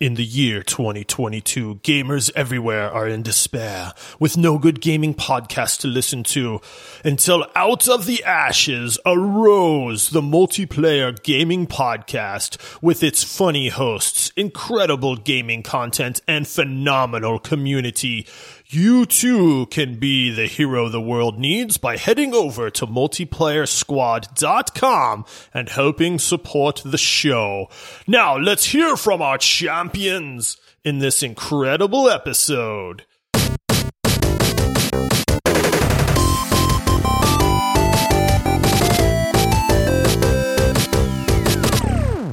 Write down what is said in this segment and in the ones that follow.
In the year 2022, gamers everywhere are in despair, with no good gaming podcast to listen to, until out of the ashes arose the multiplayer gaming podcast with its funny hosts, incredible gaming content, and phenomenal community. You too can be the hero the world needs by heading over to multiplayersquad.com and helping support the show. Now let's hear from our champions in this incredible episode.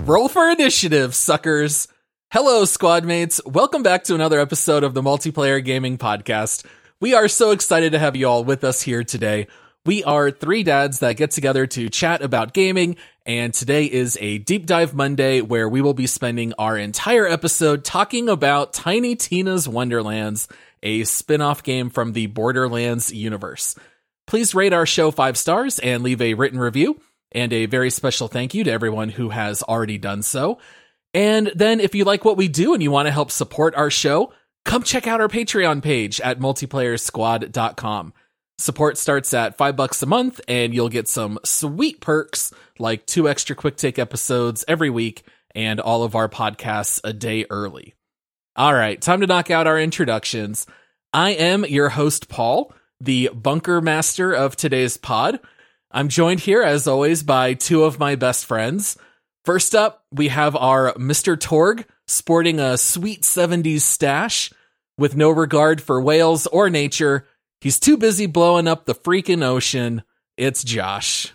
Roll for initiative, suckers. Hello, squad mates. Welcome back to another episode of the Multiplayer Gaming Podcast. We are so excited to have you all with us here today. We are three dads that get together to chat about gaming, and today is a deep dive Monday where we will be spending our entire episode talking about Tiny Tina's Wonderlands, a spin off game from the Borderlands universe. Please rate our show five stars and leave a written review. And a very special thank you to everyone who has already done so. And then if you like what we do and you want to help support our show, come check out our Patreon page at multiplayersquad.com. Support starts at five bucks a month and you'll get some sweet perks like two extra quick take episodes every week and all of our podcasts a day early. All right, time to knock out our introductions. I am your host, Paul, the bunker master of today's pod. I'm joined here, as always, by two of my best friends. First up, we have our Mr. Torgue sporting a sweet 70s stash with no regard for whales or nature. He's too busy blowing up the freaking ocean. It's Josh.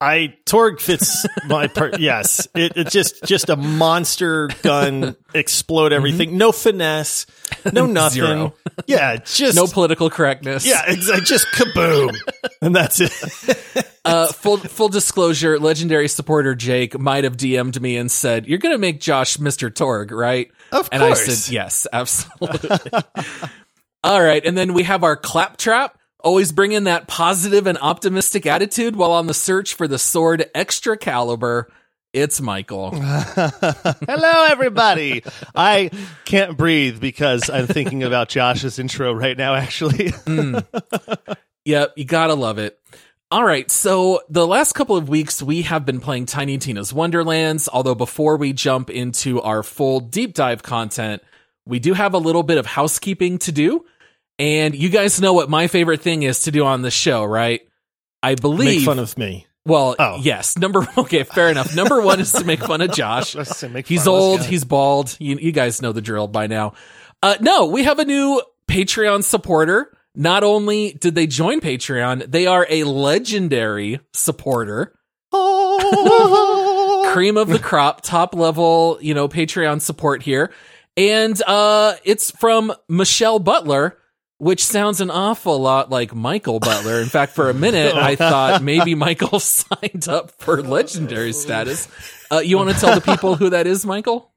I Torgue fits my part. yes, it, it just just a monster gun explode everything. No finesse, no nothing. Zero. Yeah, just No political correctness. yeah, exactly. Just kaboom, and that's it. Uh, full full disclosure, legendary supporter Jake might have DM'd me and said, "You're gonna make Josh Mr. Torgue, right?" Of course. And I said, "Yes, absolutely." All right, and then we have our claptrap, always bring in that positive and optimistic attitude while on the search for the sword Excalibur. It's Michael. Hello, everybody. I can't breathe because I'm thinking about Josh's intro right now, actually. Hmm. Yep, you gotta love it. All right, so the last couple of weeks we have been playing Tiny Tina's Wonderlands, although before we jump into our full deep dive content, we do have a little bit of housekeeping to do. And you guys know what my favorite thing is to do on the show, right? I believe Make fun of me. well, Oh. yes. Number okay, fair enough. Number one is to make fun of Josh. He's old. He's bald. You, you guys know the drill by now. Uh, no, we have a new Patreon supporter. Not only did they join Patreon, they are a legendary supporter. Cream of the crop, top level, you know, Patreon support here. And, uh, it's from Michele Butler, which sounds an awful lot like Michael Butler. In fact, for a minute, I thought maybe Michael signed up for legendary status. Uh, you want to tell the people who that is, Michael?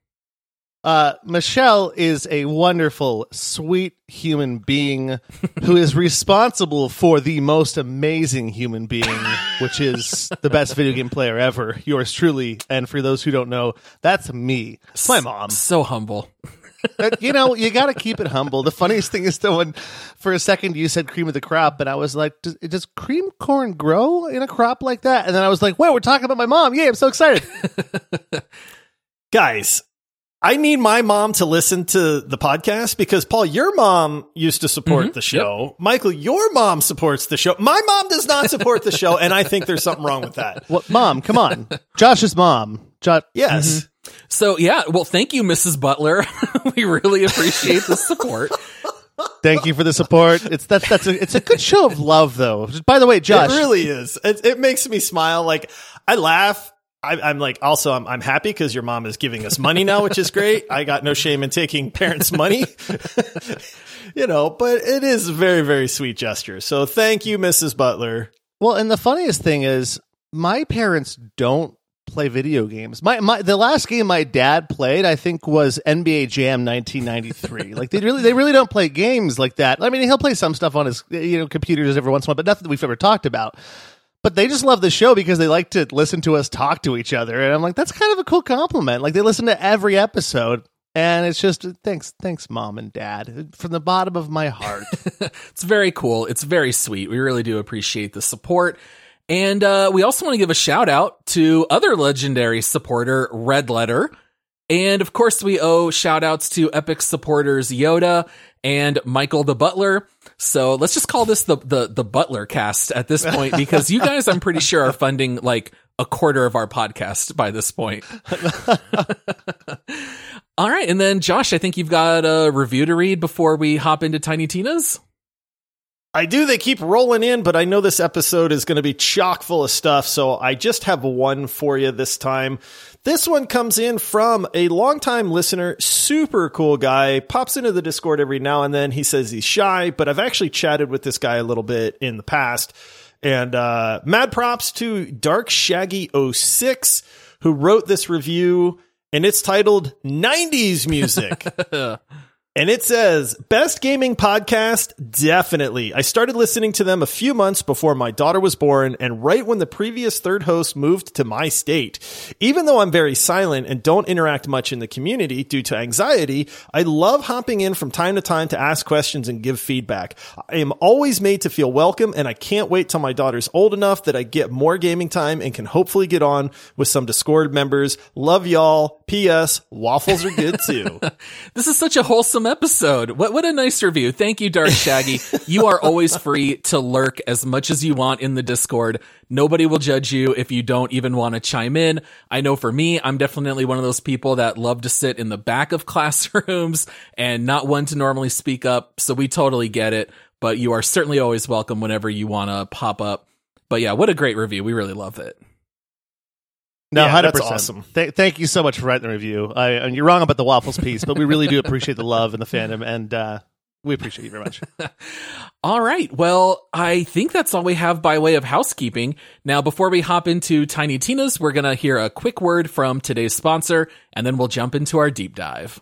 Uh, Michelle is a wonderful, sweet human being who is responsible for the most amazing human being, which is the best video game player ever. Yours truly. And for those who don't know, that's me. It's my mom. So humble. You know, you got to keep it humble. The funniest thing is though, when for a second you said cream of the crop, and I was like, does, does cream corn grow in a crop like that? And then I was like, wait, we're talking about my mom. Yay, I'm so excited. Guys, I need my mom to listen to the podcast because Paul, your mom used to support Mhm. the show. Michael, your mom supports the show. My mom does not support the show, and I think there's something wrong with that. What, mom? Come on, Josh's mom. Josh. Yes. So yeah, well, thank you, Mrs. Butler. we really appreciate the support. Thank you for the support. It's that's that's a it's a good show of love, though. By the way, Josh, It really is. It, it makes me smile. Like I laugh. I, I'm like, also, I'm, I'm happy because your mom is giving us money now, which is great. I got no shame in taking parents' money, you know, but it is a very, very sweet gesture. So thank you, Mrs. Butler. Well, and the funniest thing is, my parents don't play video games. My my the last game my dad played, I think, was NBA Jam 1993. like they really they really don't play games like that. I mean, he'll play some stuff on his you know computers every once in a while, but nothing that we've ever talked about. But they just love the show because they like to listen to us talk to each other, and I'm like, that's kind of a cool compliment. Like they listen to every episode. And it's just thanks, thanks, mom and dad, from the bottom of my heart. it's very cool. It's very sweet. We really do appreciate the support. And uh, we also want to give a shout out to other legendary supporter, Redletter. And of course, we owe shout outs to Epic supporters Yoda and Michael the Butler. So let's just call this the, the, the Butler cast at this point because you guys, I'm pretty sure, are funding like a quarter of our podcast by this point. All right. And then, Josh, I think you've got a review to read before we hop into Tiny Tina's. I do. They keep rolling in, but I know this episode is going to be chock full of stuff. So I just have one for you this time. This one comes in from a longtime listener, super cool guy, pops into the Discord every now and then. He says he's shy, but I've actually chatted with this guy a little bit in the past. And uh, mad props to Dark Shaggy 06 who wrote this review, and it's titled 90s Music. And it says, best gaming podcast? Definitely. I started listening to them a few months before my daughter was born and right when the previous third host moved to my state. Even though I'm very silent and don't interact much in the community due to anxiety, I love hopping in from time to time to ask questions and give feedback. I am always made to feel welcome and I can't wait till my daughter's old enough that I get more gaming time and can hopefully get on with some Discord members. Love y'all. P.S. Waffles are good too. this is such a wholesome episode. What what a nice review. Thank you, Dark Shaggy. you are always free to lurk as much as you want in the Discord. Nobody will judge you if you don't even want to chime in. I know for me, I'm definitely one of those people that love to sit in the back of classrooms and not one to normally speak up. So we totally get it. But you are certainly always welcome whenever you want to pop up. But yeah, what a great review. We really love it. No, Yeah, hundred that's percent. awesome. Th- thank you so much for writing the review. I, and you're wrong about the waffles piece, but we really do appreciate the love and the fandom, and uh, we appreciate you very much. All right. Well, I think that's all we have by way of housekeeping. Now, before we hop into Tiny Tina's, we're going to hear a quick word from today's sponsor, and then we'll jump into our deep dive.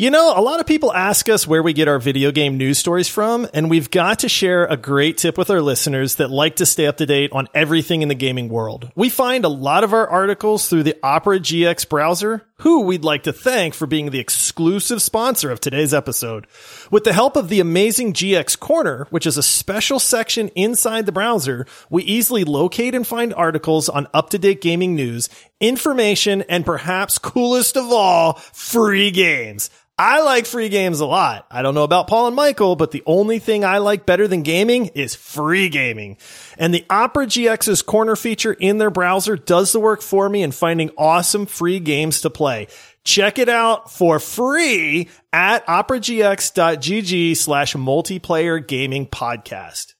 You know, a lot of people ask us where we get our video game news stories from, and we've got to share a great tip with our listeners that like to stay up to date on everything in the gaming world. We find a lot of our articles through the Opera GX browser, who we'd like to thank for being the exclusive sponsor of today's episode. With the help of the amazing GX Corner, which is a special section inside the browser, we easily locate and find articles on up-to-date gaming news, information, and perhaps coolest of all, free games. I like free games a lot. I don't know about Paul and Michael, but the only thing I like better than gaming is free gaming. And the Opera GX's corner feature in their browser does the work for me in finding awesome free games to play. Check it out for free at operagx.gg slash multiplayer gaming podcast.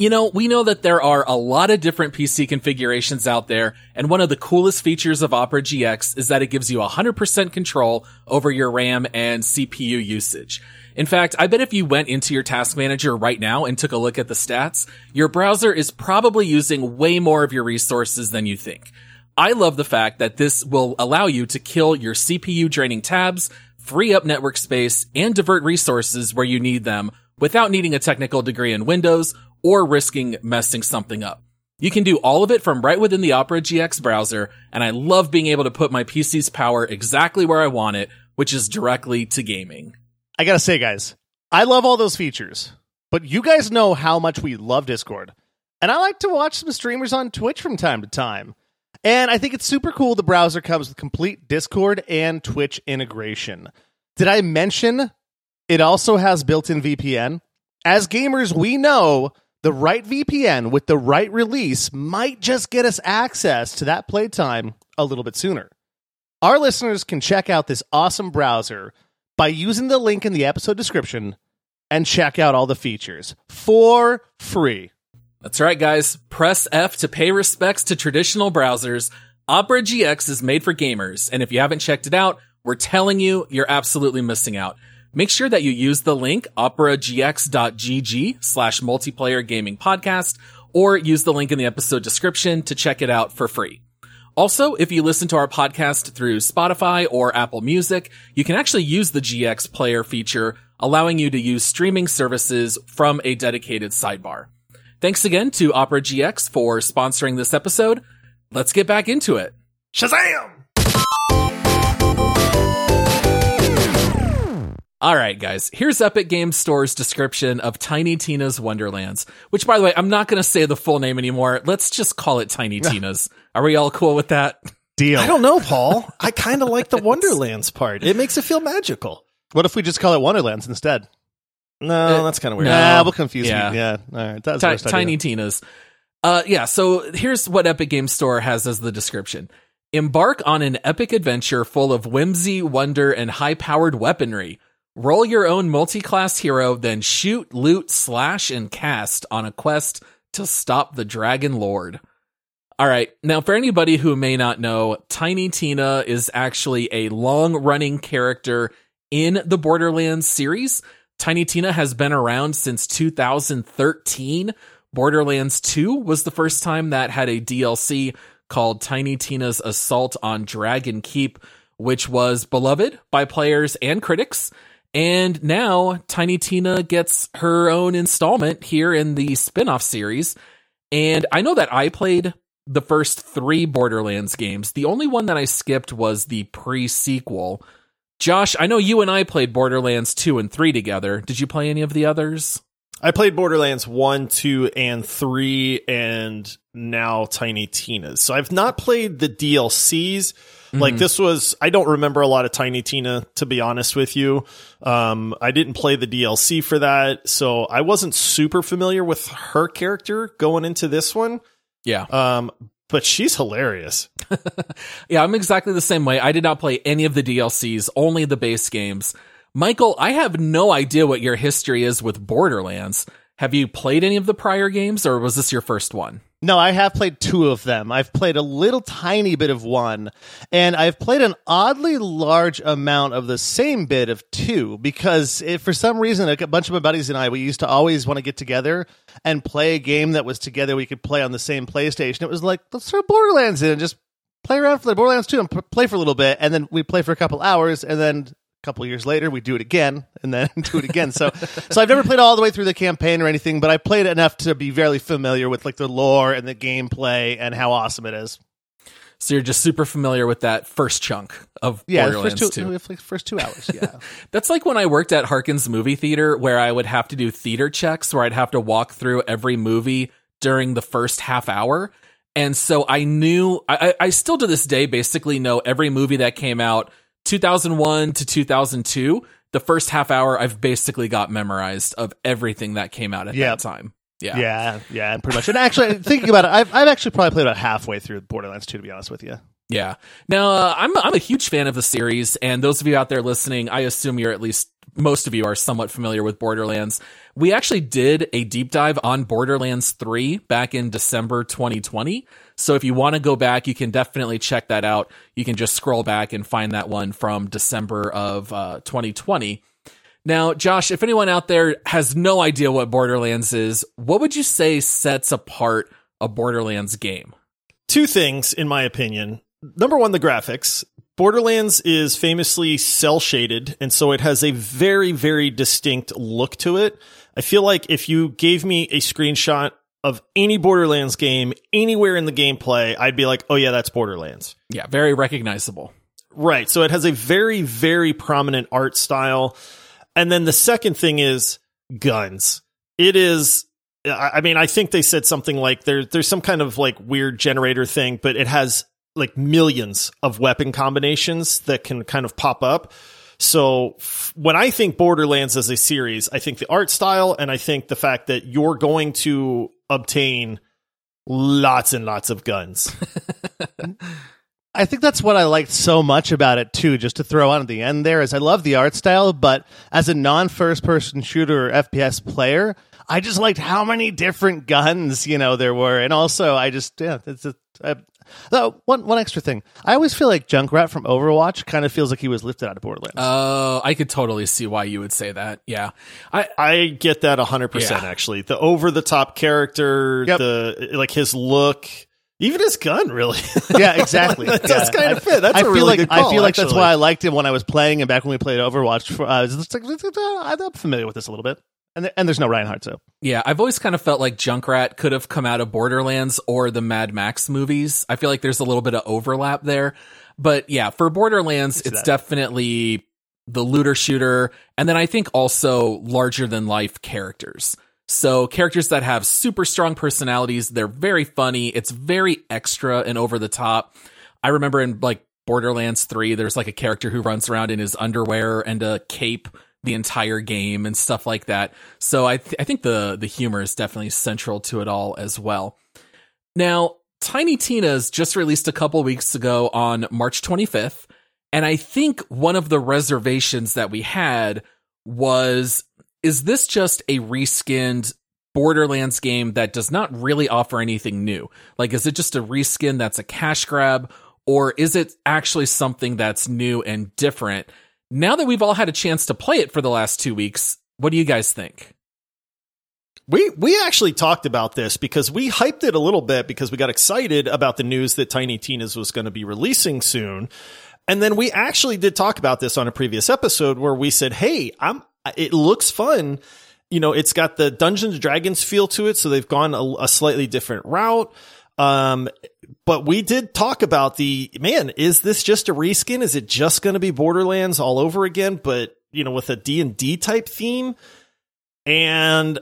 You know, we know that there are a lot of different PC configurations out there, and one of the coolest features of Opera GX is that it gives you 100% control over your RAM and CPU usage. In fact, I bet if you went into your task manager right now and took a look at the stats, your browser is probably using way more of your resources than you think. I love the fact that this will allow you to kill your CPU draining tabs, free up network space, and divert resources where you need them without needing a technical degree in Windows or risking messing something up. You can do all of it from right within the Opera GX browser, and I love being able to put my PC's power exactly where I want it, which is directly to gaming. I gotta say, guys, I love all those features, but you guys know how much we love Discord. And I like to watch some streamers on Twitch from time to time. And I think it's super cool the browser comes with complete Discord and Twitch integration. Did I mention it also has built in VPN? As gamers, we know the right VPN with the right release might just get us access to that playtime a little bit sooner. Our listeners can check out this awesome browser by using the link in the episode description and check out all the features for free. That's right, guys. Press F to pay respects to traditional browsers. Opera GX is made for gamers, and if you haven't checked it out, we're telling you, you're absolutely missing out. Make sure that you use the link operagx.gg slash multiplayer gaming podcast or use the link in the episode description to check it out for free. Also, if you listen to our podcast through Spotify or Apple Music, you can actually use the GX player feature, allowing you to use streaming services from a dedicated sidebar. Thanks again to Opera GX for sponsoring this episode. Let's get back into it. Shazam! All right, guys, here's Epic Games Store's description of Tiny Tina's Wonderlands, which, by the way, I'm not going to say the full name anymore. Let's just call it Tiny Tina's. Are we all cool with that? Deal. I don't know, Paul. I kind of like the Wonderlands part. It makes it feel magical. What if we just call it Wonderlands instead? No, Uh, that's kind of weird. no. Nah, we'll confuse Yeah. you. Yeah. All right. That's Ti- the worst idea. Tiny Tina's. Uh, yeah, so here's what Epic Games Store has as the description. Embark on an epic adventure full of whimsy, wonder, and high powered weaponry. Roll your own multi class hero, then shoot, loot, slash, and cast on a quest to stop the Dragon Lord. All right. Now, for anybody who may not know, Tiny Tina is actually a long running character in the Borderlands series. Tiny Tina has been around since 2013. Borderlands 2 was the first time that had a DLC called Tiny Tina's Assault on Dragon Keep, which was beloved by players and critics. And now Tiny Tina gets her own installment here in the spin off series. And I know that I played the first three Borderlands games. The only one that I skipped was the pre sequel. Josh, I know you and I played Borderlands 2 and 3 together. Did you play any of the others? I played Borderlands 1, 2, and 3, and now Tiny Tina's. So I've not played the DLCs. Like Mhm. this was, I don't remember a lot of Tiny Tina, to be honest with you. Um, I didn't play the DLC for that. So I wasn't super familiar with her character going into this one. Yeah. Um, but she's hilarious. Yeah, I'm exactly the same way. I did not play any of the DLCs, only the base games. Michael, I have no idea what your history is with Borderlands. Have you played any of the prior games or was this your first one? No, I have played two of them. I've played a little tiny bit of one, and I've played an oddly large amount of the same bit of two because for some reason a bunch of my buddies and I we used to always want to get together and play a game that was together we could play on the same PlayStation. It was like let's throw Borderlands in and just play around for the Borderlands 2 and p- play for a little bit, and then we play for a couple hours, and then a couple years later we do it again, and then do it again. So, so I've never played all the way through the campaign or anything, but I played enough to be very familiar with like the lore and the gameplay and how awesome it is. So you're just super familiar with that first chunk of Yeah, the Borderlands first two, 2. the first two hours. Yeah, That's like when I worked at Harkins Movie Theater, where I would have to do theater checks, where I'd have to walk through every movie during the first half hour. And so I knew, I I still to this day basically know every movie that came out 2001 to 2002. The first half hour, I've basically got memorized of everything that came out at Yep. that time. Yeah. yeah, yeah, pretty much. And actually, thinking about it, I've I've actually probably played about halfway through Borderlands 2, to be honest with you. Yeah. Now, uh, I'm I'm a huge fan of the series, and those of you out there listening, I assume you're at least most of you are somewhat familiar with Borderlands. We actually did a deep dive on Borderlands 3 back in December 2020. So if you want to go back, you can definitely check that out. You can just scroll back and find that one from December of uh, 2020. Now, Josh, if anyone out there has no idea what Borderlands is, what would you say sets apart a Borderlands game? Two things, in my opinion. Number one, the graphics. Borderlands is famously cel shaded, and so it has a very, very distinct look to it. I feel like if you gave me a screenshot of any Borderlands game anywhere in the gameplay, I'd be like, oh yeah, that's Borderlands. Yeah, very recognizable. Right. So it has a very, very prominent art style. And then the second thing is guns. It is, I I mean, I think they said something like there, there's some kind of like weird generator thing, but it has like millions of weapon combinations that can kind of pop up. So f- when I think Borderlands as a series, I think the art style and I think the fact that you're going to obtain lots and lots of guns. I think that's what I liked so much about it too. Just to throw on at the end there is I love the art style, but as a non-first person shooter or FPS player, I just liked how many different guns you know there were, and also I just yeah, it's a. I, though one one extra thing, I always feel like Junkrat from Overwatch kind of feels like he was lifted out of Borderlands. Oh, I could totally see why you would say that. Yeah. I I get that 100% actually. The over the top character, Yep. the like his look, even his gun really. yeah, exactly. That does kind of fit. That's I a feel really like good I feel like that's why I liked him when I was playing him back when we played Overwatch. For, uh, I was like, uh, I'm familiar with this a little bit. And, th- and there's no Reinhardt, so. Yeah, I've always kind of felt like Junkrat could have come out of Borderlands or the Mad Max movies. I feel like there's a little bit of overlap there. But yeah, for Borderlands, it's, that. definitely the looter shooter. And then I think also larger than life characters. So characters that have super strong personalities. They're very funny. It's very extra and over the top. I remember in like Borderlands 3, there's like a character who runs around in his underwear and a cape the entire game and stuff like that. So I th- I think the the humor is definitely central to it all as well. Now, Tiny Tina's just released a couple weeks ago on March 25th, and I think one of the reservations that we had was is this just a reskinned Borderlands game that does not really offer anything new? Like is it just a reskin that's a cash grab or is it actually something that's new and different? Now that we've all had a chance to play it for the last 2 weeks, what do you guys think? We we actually talked about this because we hyped it a little bit because we got excited about the news that Tiny Tina's was going to be releasing soon. And then we actually did talk about this on a previous episode where we said, "Hey, I'm it looks fun. You know, it's got the Dungeons and Dragons feel to it, so they've gone a, a slightly different route." Um, but we did talk about the man. Is this just a reskin? Is it just going to be Borderlands all over again? But you know, with a D and D type theme, and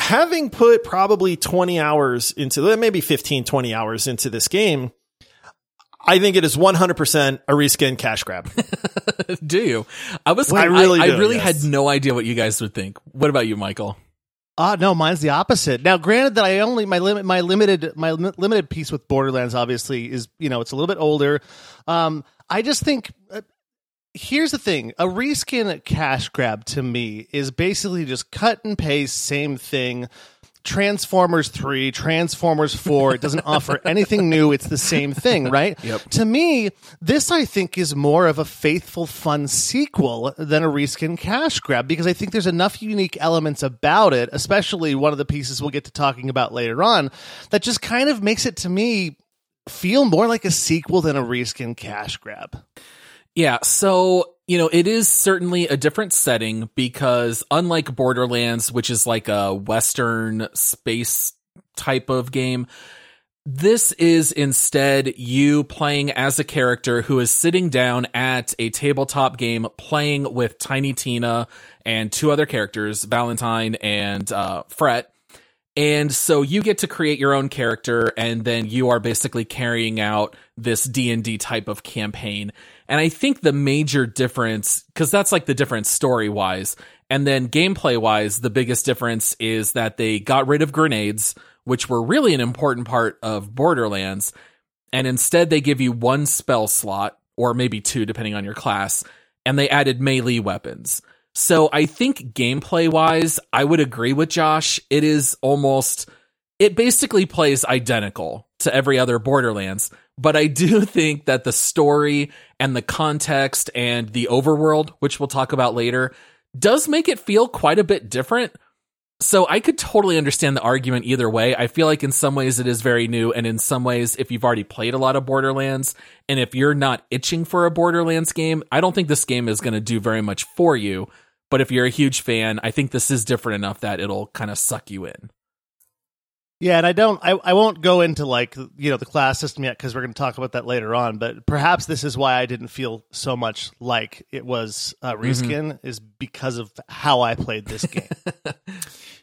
having put probably 20 hours into maybe 15, 20 hours into this game, I think it is 100% a reskin cash grab. do you? I was I I really I, do, I really yes. had no idea what you guys would think. What about you, Michael? Ah, no, mine's the opposite. Now, granted that I only my limit my limited my li- limited piece with Borderlands obviously is you know it's a little bit older. Um, I just think uh, here's the thing: a reskin cash grab to me is basically just cut and paste, same thing. Transformers 3, Transformers 4, it doesn't offer anything new. It's the same thing, right? Yep. To me, this I think is more of a faithful, fun sequel than a reskin cash grab because I think there's enough unique elements about it, especially one of the pieces we'll get to talking about later on, that just kind of makes it to me feel more like a sequel than a reskin cash grab. Yeah, so you know, it is certainly a different setting because unlike Borderlands, which is like a Western space type of game, this is instead you playing as a character who is sitting down at a tabletop game playing with Tiny Tina and two other characters, Valentine and uh, Frette. And so you get to create your own character and then you are basically carrying out this D&D type of campaign. And I think the major difference cuz that's like the difference story-wise and then gameplay-wise the biggest difference is that they got rid of grenades which were really an important part of Borderlands and instead they give you one spell slot or maybe two depending on your class and they added melee weapons. So I think gameplay wise, I would agree with Josh. It is almost, it basically plays identical to every other Borderlands. But I do think that the story and the context and the overworld, which we'll talk about later, does make it feel quite a bit different. So I could totally understand the argument either way. I feel like in some ways it is very new, and in some ways, if you've already played a lot of Borderlands, and if you're not itching for a Borderlands game, I don't think this game is going to do very much for you. But if you're a huge fan, I think this is different enough that it'll kind of suck you in. Yeah, and I don't, I, I won't go into like you know the class system yet because we're going to talk about that later on. But perhaps this is why I didn't feel so much like it was uh, reskin is because of how I played this game.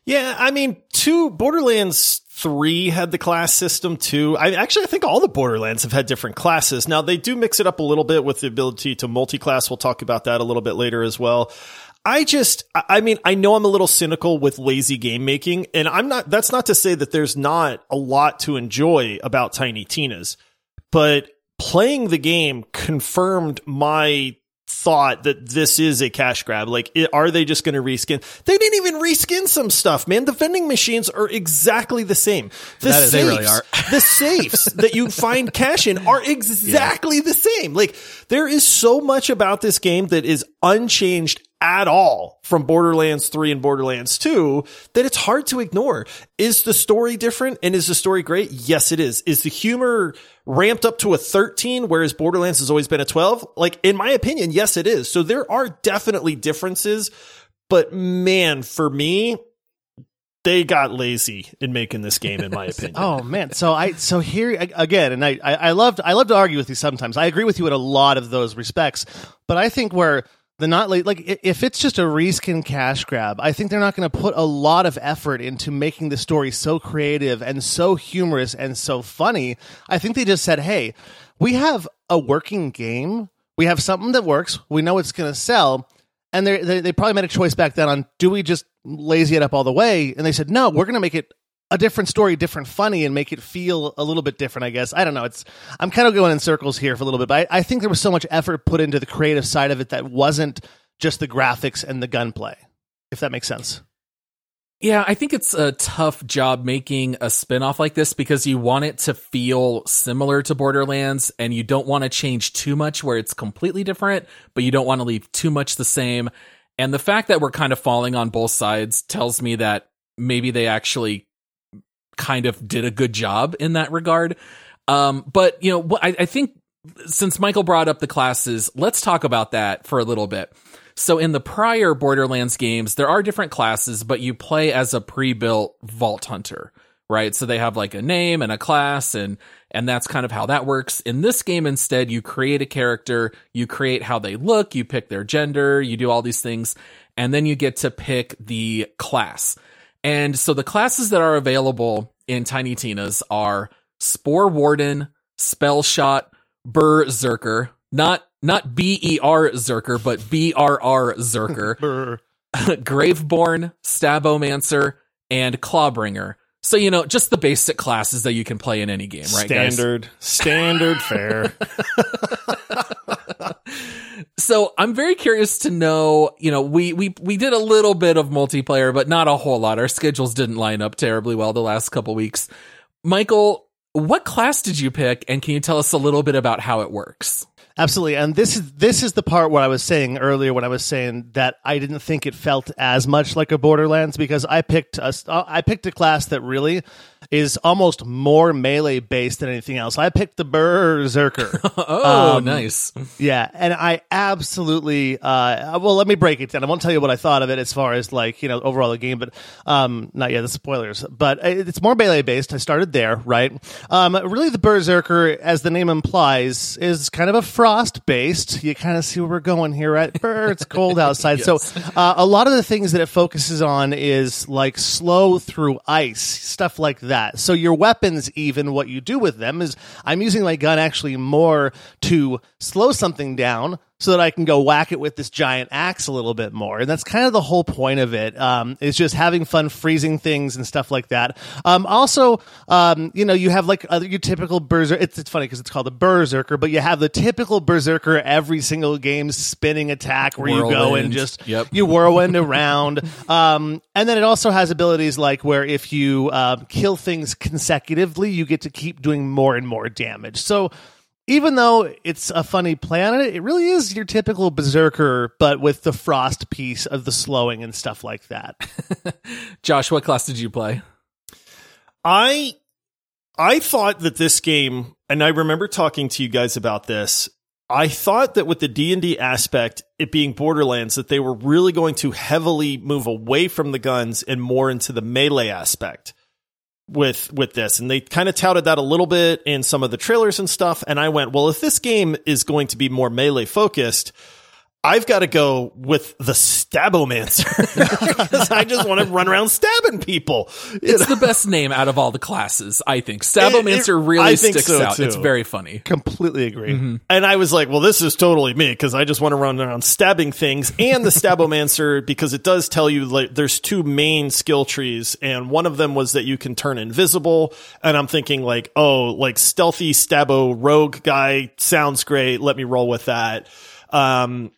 Yeah, I mean, two Borderlands three had the class system too. I actually I think all the Borderlands have had different classes. Now they do mix it up a little bit with the ability to multi-class. We'll talk about that a little bit later as well. I just, I mean, I know I'm a little cynical with lazy game making, and I'm not, that's not to say that there's not a lot to enjoy about Tiny Tina's, but playing the game confirmed my thought that this is a cash grab. Like, it, are they just going to reskin? They didn't even reskin some stuff, man. The vending machines are exactly the same. The That is- they safes, really are. the safes that you find cash in are exactly the same. Like, there is so much about this game that is unchanged at all from Borderlands 3 and Borderlands 2 that it's hard to ignore. Is the story different and is the story great? Yes, it is. Is the humor ramped up to a 13 whereas Borderlands has always been a 12? Like in my opinion, yes it is. So there are definitely differences, but man, for me, they got lazy in making this game, in my opinion. Oh man, so I so here again, and I, I I love I love to argue with you sometimes. I agree with you in a lot of those respects, but I think where the not late like if it's just a reskin cash grab, I think they're not going to put a lot of effort into making the story so creative and so humorous and so funny. I think they just said, "Hey, we have a working game. We have something that works. We know it's going to sell." And they they probably made a choice back then on do we just lazy it up all the way? And they said no, we're going to make it a different story, different funny, and make it feel a little bit different. I guess I don't know. It's I'm kind of going in circles here for a little bit, but I, I think there was so much effort put into the creative side of it that wasn't just the graphics and the gunplay. If that makes sense. Yeah, I think it's a tough job making a spin-off like this because you want it to feel similar to Borderlands and you don't want to change too much where it's completely different, but you don't want to leave too much the same. And the fact that we're kind of falling on both sides tells me that maybe they actually kind of did a good job in that regard. Um, but you know, I, I think since Michael brought up the classes, let's talk about that for a little bit. So in the prior Borderlands games, there are different classes, but you play as a pre-built vault hunter, right? So they have like a name and a class and and that's kind of how that works. In this game instead, you create a character, you create how they look, you pick their gender, you do all these things, and then you get to pick the class. And so the classes that are available in Tiny Tina's are Spore Warden, Spell Shot, Berserker, not not B E R Zerker, but B R R Zerker, Graveborn, Stabomancer, and Clawbringer. So you know, just the basic classes that you can play in any game, right? Standard, guys? standard fare. so I'm very curious to know. You know, we we we did a little bit of multiplayer, but not a whole lot. Our schedules didn't line up terribly well the last couple weeks. Michael, what class did you pick, and can you tell us a little bit about how it works? Absolutely, and this is this is the part where I was saying earlier when I was saying that I didn't think it felt as much like a Borderlands because I picked a I picked a class that really is almost more melee based than anything else. I picked the Berserker. oh, um, nice. Yeah, and I absolutely uh, well, let me break it down. I won't tell you what I thought of it as far as like you know overall the game, but um, not yet the spoilers. But it's more melee based. I started there, right? Um, really, the Berserker, as the name implies, is kind of a frost based. You kind of see where we're going here, right? It's cold outside, yes. so uh, a lot of the things that it focuses on is like slow through ice, stuff like that that. So your weapons, even what you do with them, is I'm using my gun actually more to slow something down so that I can go whack it with this giant axe a little bit more. And that's kind of the whole point of it. Um, is just having fun freezing things and stuff like that. Um, also, um, you know, you have like other, your typical berserker. It's, it's funny because it's called a berserker, but you have the typical berserker every single game spinning attack where whirlwind. you go and just yep. you whirlwind around. Um, and then it also has abilities like where if you uh, kill things consecutively, you get to keep doing more and more damage. So even though it's a funny planet, it really is your typical berserker, but with the frost piece of the slowing and stuff like that. Josh, what class did you play? I I thought that this game, and I remember talking to you guys about this. I thought that with the D and D aspect, it being Borderlands, that they were really going to heavily move away from the guns and more into the melee aspect with with this. And they kind of touted that a little bit in some of the trailers and stuff. And I went well if this game is going to be more melee focused I've got to go with the Stabomancer because I just want to run around stabbing people. It's know? the best name out of all the classes, I think. Stabomancer it, it, really sticks so out. Too. It's very funny. Completely agree. Mm-hmm. And I was like, well, this is totally me because I just want to run around stabbing things. And the Stabomancer because it does tell you like there's two main skill trees, and one of them was that you can turn invisible. And I'm thinking like, oh, like stealthy Stabo rogue guy sounds great. Let me roll with that. Um,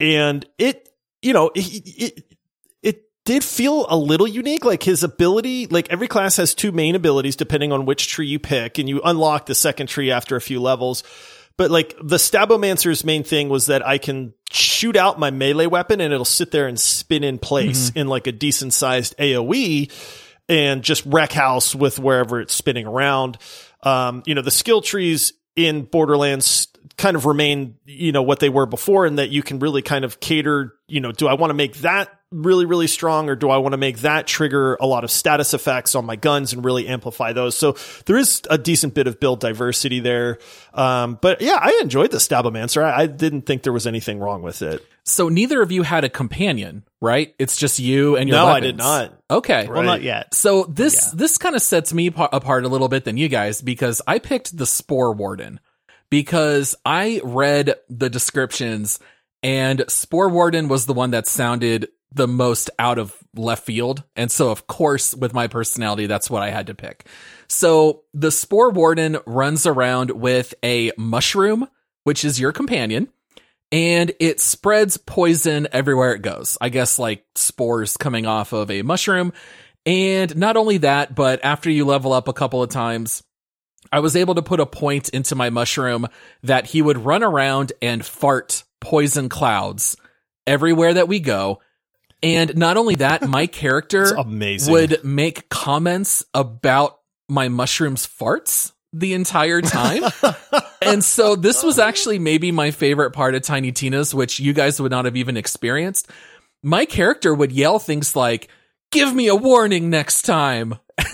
and it you know it, it it did feel a little unique like his ability like every class has two main abilities depending on which tree you pick and you unlock the second tree after a few levels but like the Stabomancer's main thing was that I can shoot out my melee weapon and it'll sit there and spin in place mm-hmm. in like a decent sized AoE and just wreck house with wherever it's spinning around. Um, you know, the skill trees in Borderlands kind of remain, you know, what they were before and that you can really kind of cater, you know, do I want to make that really, really strong, or do I want to make that trigger a lot of status effects on my guns and really amplify those? So there is a decent bit of build diversity there. Um, but yeah, I enjoyed the Stabomancer. I, I didn't think there was anything wrong with it. So neither of you had a companion, right? It's just you and your No, I did not. Okay. Well, not yet. So this Yeah. this kind of sets me apart a little bit than you guys because I picked the Spore Warden because I read the descriptions and Spore Warden was the one that sounded the most out of left field. And so of course with my personality that's what I had to pick. So the Spore Warden runs around with a mushroom which is your companion and it spreads poison everywhere it goes. I guess like spores coming off of a mushroom. And not only that, but after you level up a couple of times, I was able to put a point into my mushroom that he would run around and fart poison clouds everywhere that we go. And not only that, my character amazing. would make comments about my mushrooms farts the entire time. and so this was actually maybe my favorite part of Tiny Tina's, which you guys would not have even experienced. My character would yell things like, give me a warning next time.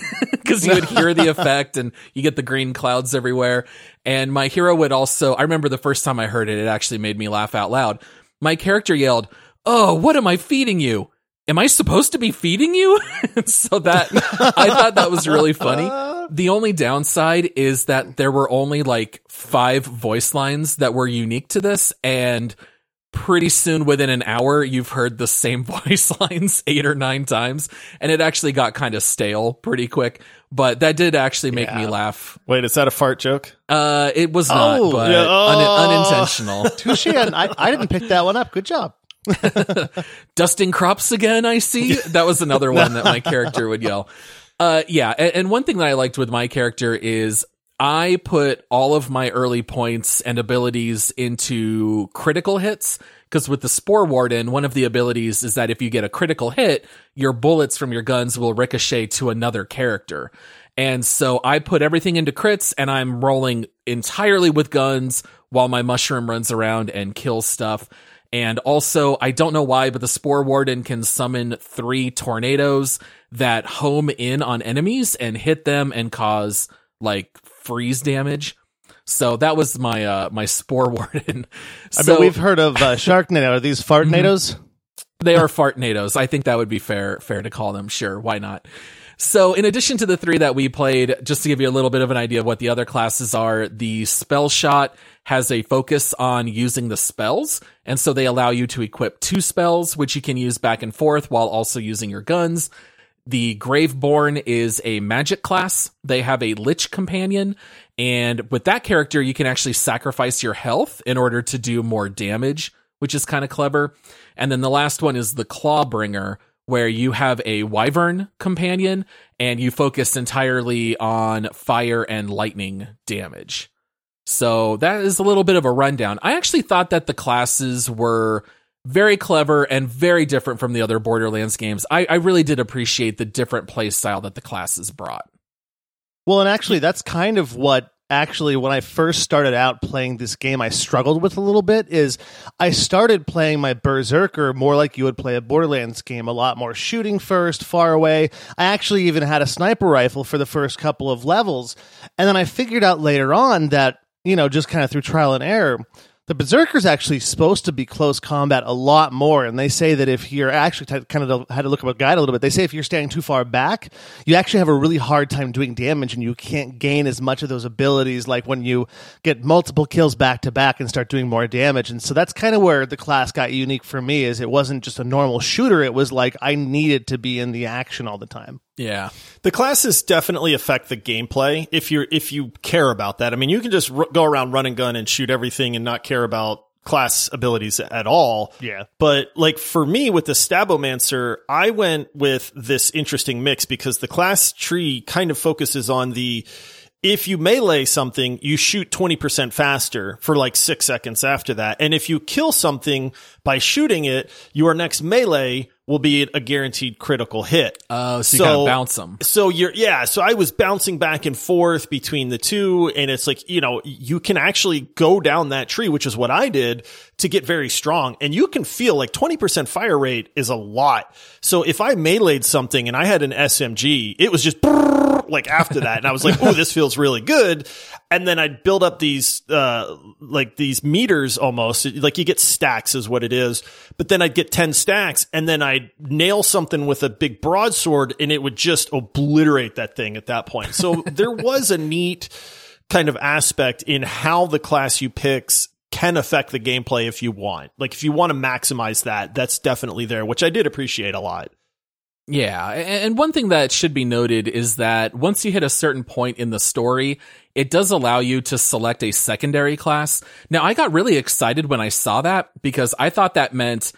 Cause you would hear the effect and you get the green clouds everywhere. And my hero would also, I remember the first time I heard it, it actually made me laugh out loud. My character yelled, Oh, what am I feeding you? Am I supposed to be feeding you? so that, I thought that was really funny. The only downside is that there were only like five voice lines that were unique to this and pretty soon within an hour you've heard the same voice lines eight or nine times and it actually got kind of stale pretty quick but that did actually make me laugh Wait, is that a fart joke? uh it was not Oh, but yeah. un- Oh. unintentional Touche. I, I didn't pick that one up. Good job. dusting crops again i see that was another one that my character would yell uh yeah and, and one thing that i liked with my character is i put all of my early points and abilities into critical hits because with the spore warden one of the abilities is that if you get a critical hit your bullets from your guns will ricochet to another character. And so i put everything into crits and i'm rolling entirely with guns while my mushroom runs around and kills stuff. And also, I don't know why, but the Spore Warden can summon three tornadoes that home in on enemies and hit them and cause like freeze damage. So that was my uh my Spore Warden. I so mean, we've heard of uh, Sharknado. Are these fart fartnados? they are fartnadoes. I think that would be fair fair to call them. Sure, why not? So, in addition to the three that we played, just to give you a little bit of an idea of what the other classes are, the spell shot has a focus on using the spells. And so they allow you to equip two spells, which you can use back and forth while also using your guns. The Graveborn is a magic class. They have a Lich companion. And with that character, you can actually sacrifice your health in order to do more damage, which is kind of clever. And then the last one is the Clawbringer, where you have a Wyvern companion and you focus entirely on fire and lightning damage. So that is a little bit of a rundown. I actually thought that the classes were very clever and very different from the other Borderlands games. I, I really did appreciate the different play style that the classes brought. Well, and actually, that's kind of what actually when I first started out playing this game, I struggled with a little bit. Is I started playing my Berserker more like you would play a Borderlands game, a lot more shooting first, far away. I actually even had a sniper rifle for the first couple of levels, and then I figured out later on that you know just kind of through trial and error. The Berserker's actually supposed to be close combat a lot more, and they say that if you're actually t- kind of had to look up a guide a little bit. They say if you're standing too far back, you actually have a really hard time doing damage, and you can't gain as much of those abilities like when you get multiple kills back to back and start doing more damage. And so that's kind of where the class got unique for me. Is it wasn't just a normal shooter; it was like I needed to be in the action all the time. Yeah. The classes definitely affect the gameplay if you're if you care about that. I mean, you can just r- go around run and gun and shoot everything and not care about class abilities at all. Yeah. But like for me with the Stabomancer, I went with this interesting mix because the class tree kind of focuses on the if you melee something, you shoot 20% faster for like six seconds after that. And if you kill something by shooting it, your next melee will be a guaranteed critical hit. Oh, so you gotta bounce them. So you're, yeah. So I was bouncing back and forth between the two. And it's like, you know, you can actually go down that tree, which is what I did to get very strong. And you can feel like 20% fire rate is a lot. So if I meleeed something and I had an SMG, it was just like after that. And I was like, oh, this feels really good. And then I'd build up these, uh, like these meters almost like you get stacks is what it is. But then I'd get 10 stacks and then I'd nail something with a big broadsword and it would just obliterate that thing at that point. So there was a neat kind of aspect in how the class you picks can affect the gameplay if you want. Like if you want to maximize that, that's definitely there, which I did appreciate a lot. Yeah, and one thing that should be noted is that once you hit a certain point in the story, it does allow you to select a secondary class. Now, I got really excited when I saw that because I thought that meant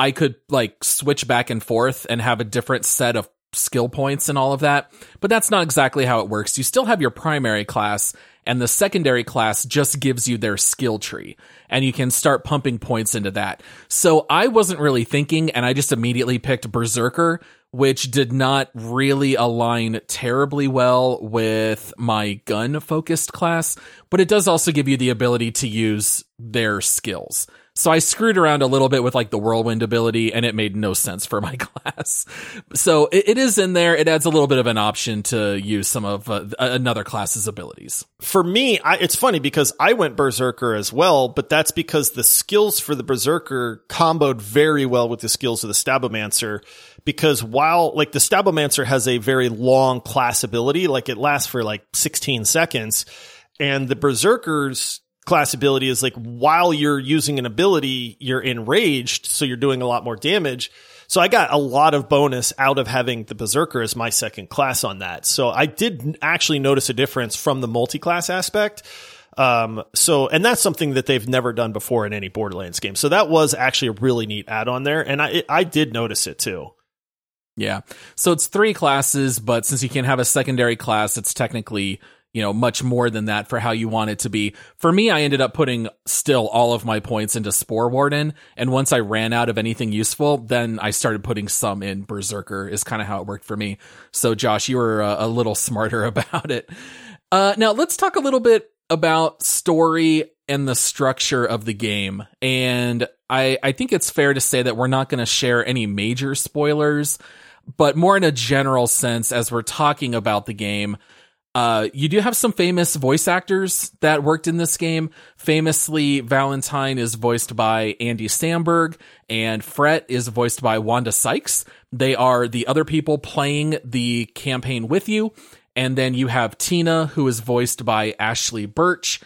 I could like switch back and forth and have a different set of skill points and all of that. But that's not exactly how it works. You still have your primary class and the secondary class just gives you their skill tree and you can start pumping points into that. So I wasn't really thinking and I just immediately picked Berserker which did not really align terribly well with my gun focused class, but it does also give you the ability to use their skills. So I screwed around a little bit with like the whirlwind ability and it made no sense for my class. So it, it is in there. It adds a little bit of an option to use some of uh, another class's abilities. For me, I, it's funny because I went Berserker as well, but that's because the skills for the Berserker comboed very well with the skills of the Stabomancer because while like the Stabomancer has a very long class ability, like it lasts for like 16 seconds, and the Berserker's class ability is like while you're using an ability, you're enraged, so you're doing a lot more damage. So I got a lot of bonus out of having the Berserker as my second class on that. So I did actually notice a difference from the multi-class aspect. Um, so, and that's something that they've never done before in any Borderlands game. So that was actually a really neat add on there. And I, I did notice it too. Yeah. So it's three classes, but since you can't have a secondary class, it's technically, you know, much more than that for how you want it to be. For me, I ended up putting still all of my points into Spore Warden. And once I ran out of anything useful, then I started putting some in Berserker is kind of how it worked for me. So Josh, you were a, a little smarter about it. Uh, now let's talk a little bit about story and the structure of the game. And I, I think it's fair to say that we're not going to share any major spoilers but more in a general sense as we're talking about the game. Uh, you do have some famous voice actors that worked in this game. Famously, Valentine is voiced by Andy Samberg, and Frette is voiced by Wanda Sykes. They are the other people playing the campaign with you. And then you have Tina, who is voiced by Ashly Burch,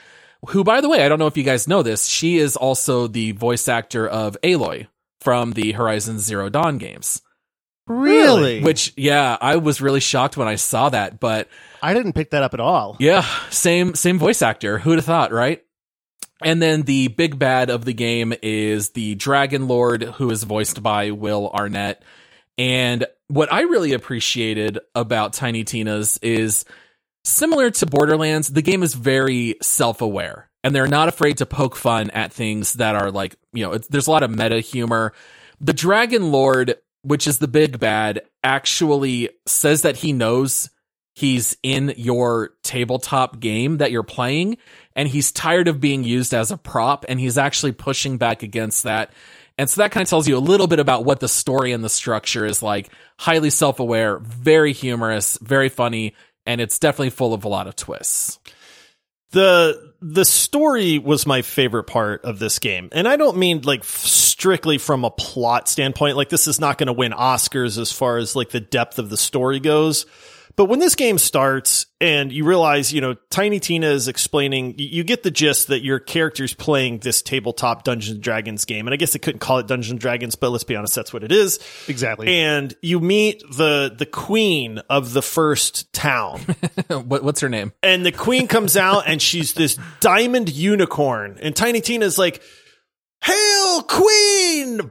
who, by the way, I don't know if you guys know this, she is also the voice actor of Aloy from the Horizon Zero Dawn games. Really? Which, yeah, I was really shocked when I saw that, but I didn't pick that up at all. Yeah, same same voice actor. Who'd have thought, right? And then the big bad of the game is the Dragon Lord, who is voiced by Will Arnett. And what I really appreciated about Tiny Tina's is similar to Borderlands, the game is very self aware and they're not afraid to poke fun at things that are like, you know, there's a lot of meta humor. The Dragon Lord which is the big bad, actually says that he knows he's in your tabletop game that you're playing and he's tired of being used as a prop and he's actually pushing back against that. And so that kind of tells you a little bit about what the story and the structure is like. Highly self aware, very humorous, very funny, and it's definitely full of a lot of twists. The the story was my favorite part of this game. And I don't mean like strictly from a plot standpoint. Like this is not going to win Oscars as far as like the depth of the story goes. But when this game starts and you realize, you know, Tiny Tina is explaining, you get the gist that your character's playing this tabletop Dungeons and Dragons game. And I guess they couldn't call it Dungeons and Dragons, but let's be honest, that's what it is. Exactly. And you meet the, the queen of the first town. what, what's her name? And the queen comes out and she's this diamond unicorn. And Tiny Tina's like, Hail Queen!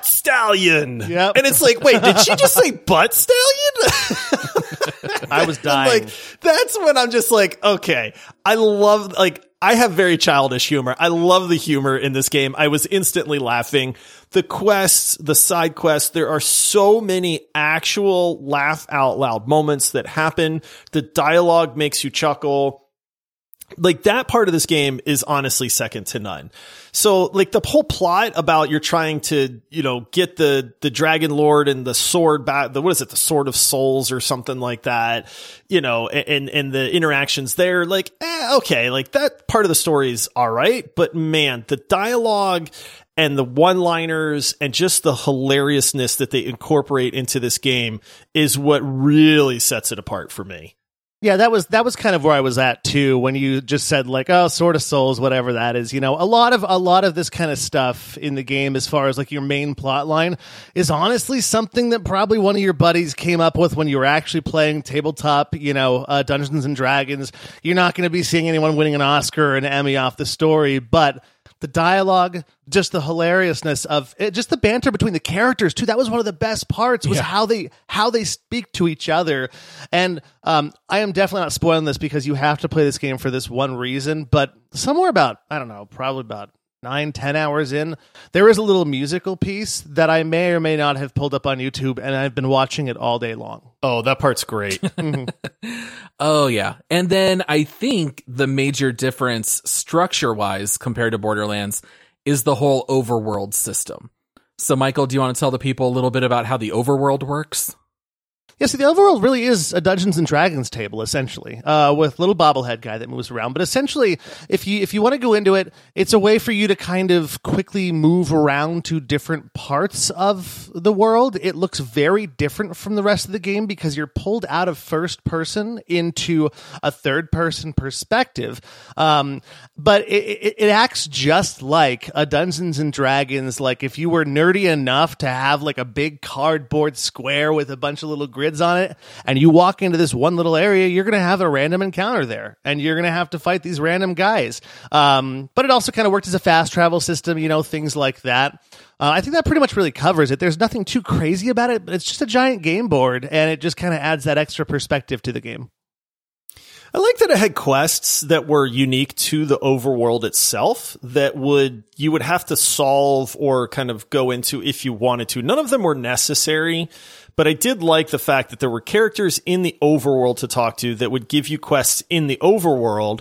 Butt stallion. Yep. And it's like, wait, did she just say butt stallion? I was dying. like that's when I'm just like, okay, I love like I have very childish humor. I love the humor in this game. I was instantly laughing. The quests, the side quests, there are so many actual laugh out loud moments that happen. The dialogue makes you chuckle like that part of this game is honestly second to none. So like the whole plot about you're trying to, you know, get the, the dragon lord and the sword back, the, what is it? The sword of souls or something like that, you know, and, and the interactions there, like, eh, okay, like that part of the story is all right. But man, the dialogue and the one liners and just the hilariousness that they incorporate into this game is what really sets it apart for me. Yeah, that was that was kind of where I was at too when you just said like oh sword of Souls whatever that is you know a lot of a lot of this kind of stuff in the game as far as like your main plot line is honestly something that probably one of your buddies came up with when you were actually playing tabletop you know uh, Dungeons and Dragons. You're not going to be seeing anyone winning an Oscar or an Emmy off the story but the dialogue, just the hilariousness of it, just the banter between the characters too. That was one of the best parts was Yeah. how they how they speak to each other. And um, I am definitely not spoiling this because you have to play this game for this one reason. But somewhere about I don't know, probably about nine ten hours in, there is a little musical piece that I may or may not have pulled up on YouTube, and I've been watching it all day long. Oh, that part's great. Mm-hmm. Oh yeah. And then I think the major difference structure wise compared to Borderlands is the whole overworld system. So Michael, do you want to tell the people a little bit about how the overworld works? Yeah, see, the overworld really is a Dungeons and Dragons table, essentially, uh, with little bobblehead guy that moves around. But essentially, if you if you want to go into it, it's a way for you to kind of quickly move around to different parts of the world. It looks very different from the rest of the game because you're pulled out of first person into a third person perspective. Um, but it, it, it acts just like a Dungeons and Dragons. Like if you were nerdy enough to have like a big cardboard square with a bunch of little grids on it, and you walk into this one little area, you're going to have a random encounter there, and you're going to have to fight these random guys. Um, but it also kind of worked as a fast travel system, you know, things like that. Uh, I think that pretty much really covers it. There's nothing too crazy about it, but it's just a giant game board, and it just kind of adds that extra perspective to the game. I like that it had quests that were unique to the overworld itself that would you would have to solve or kind of go into if you wanted to. None of them were necessary, but I did like the fact that there were characters in the overworld to talk to that would give you quests in the overworld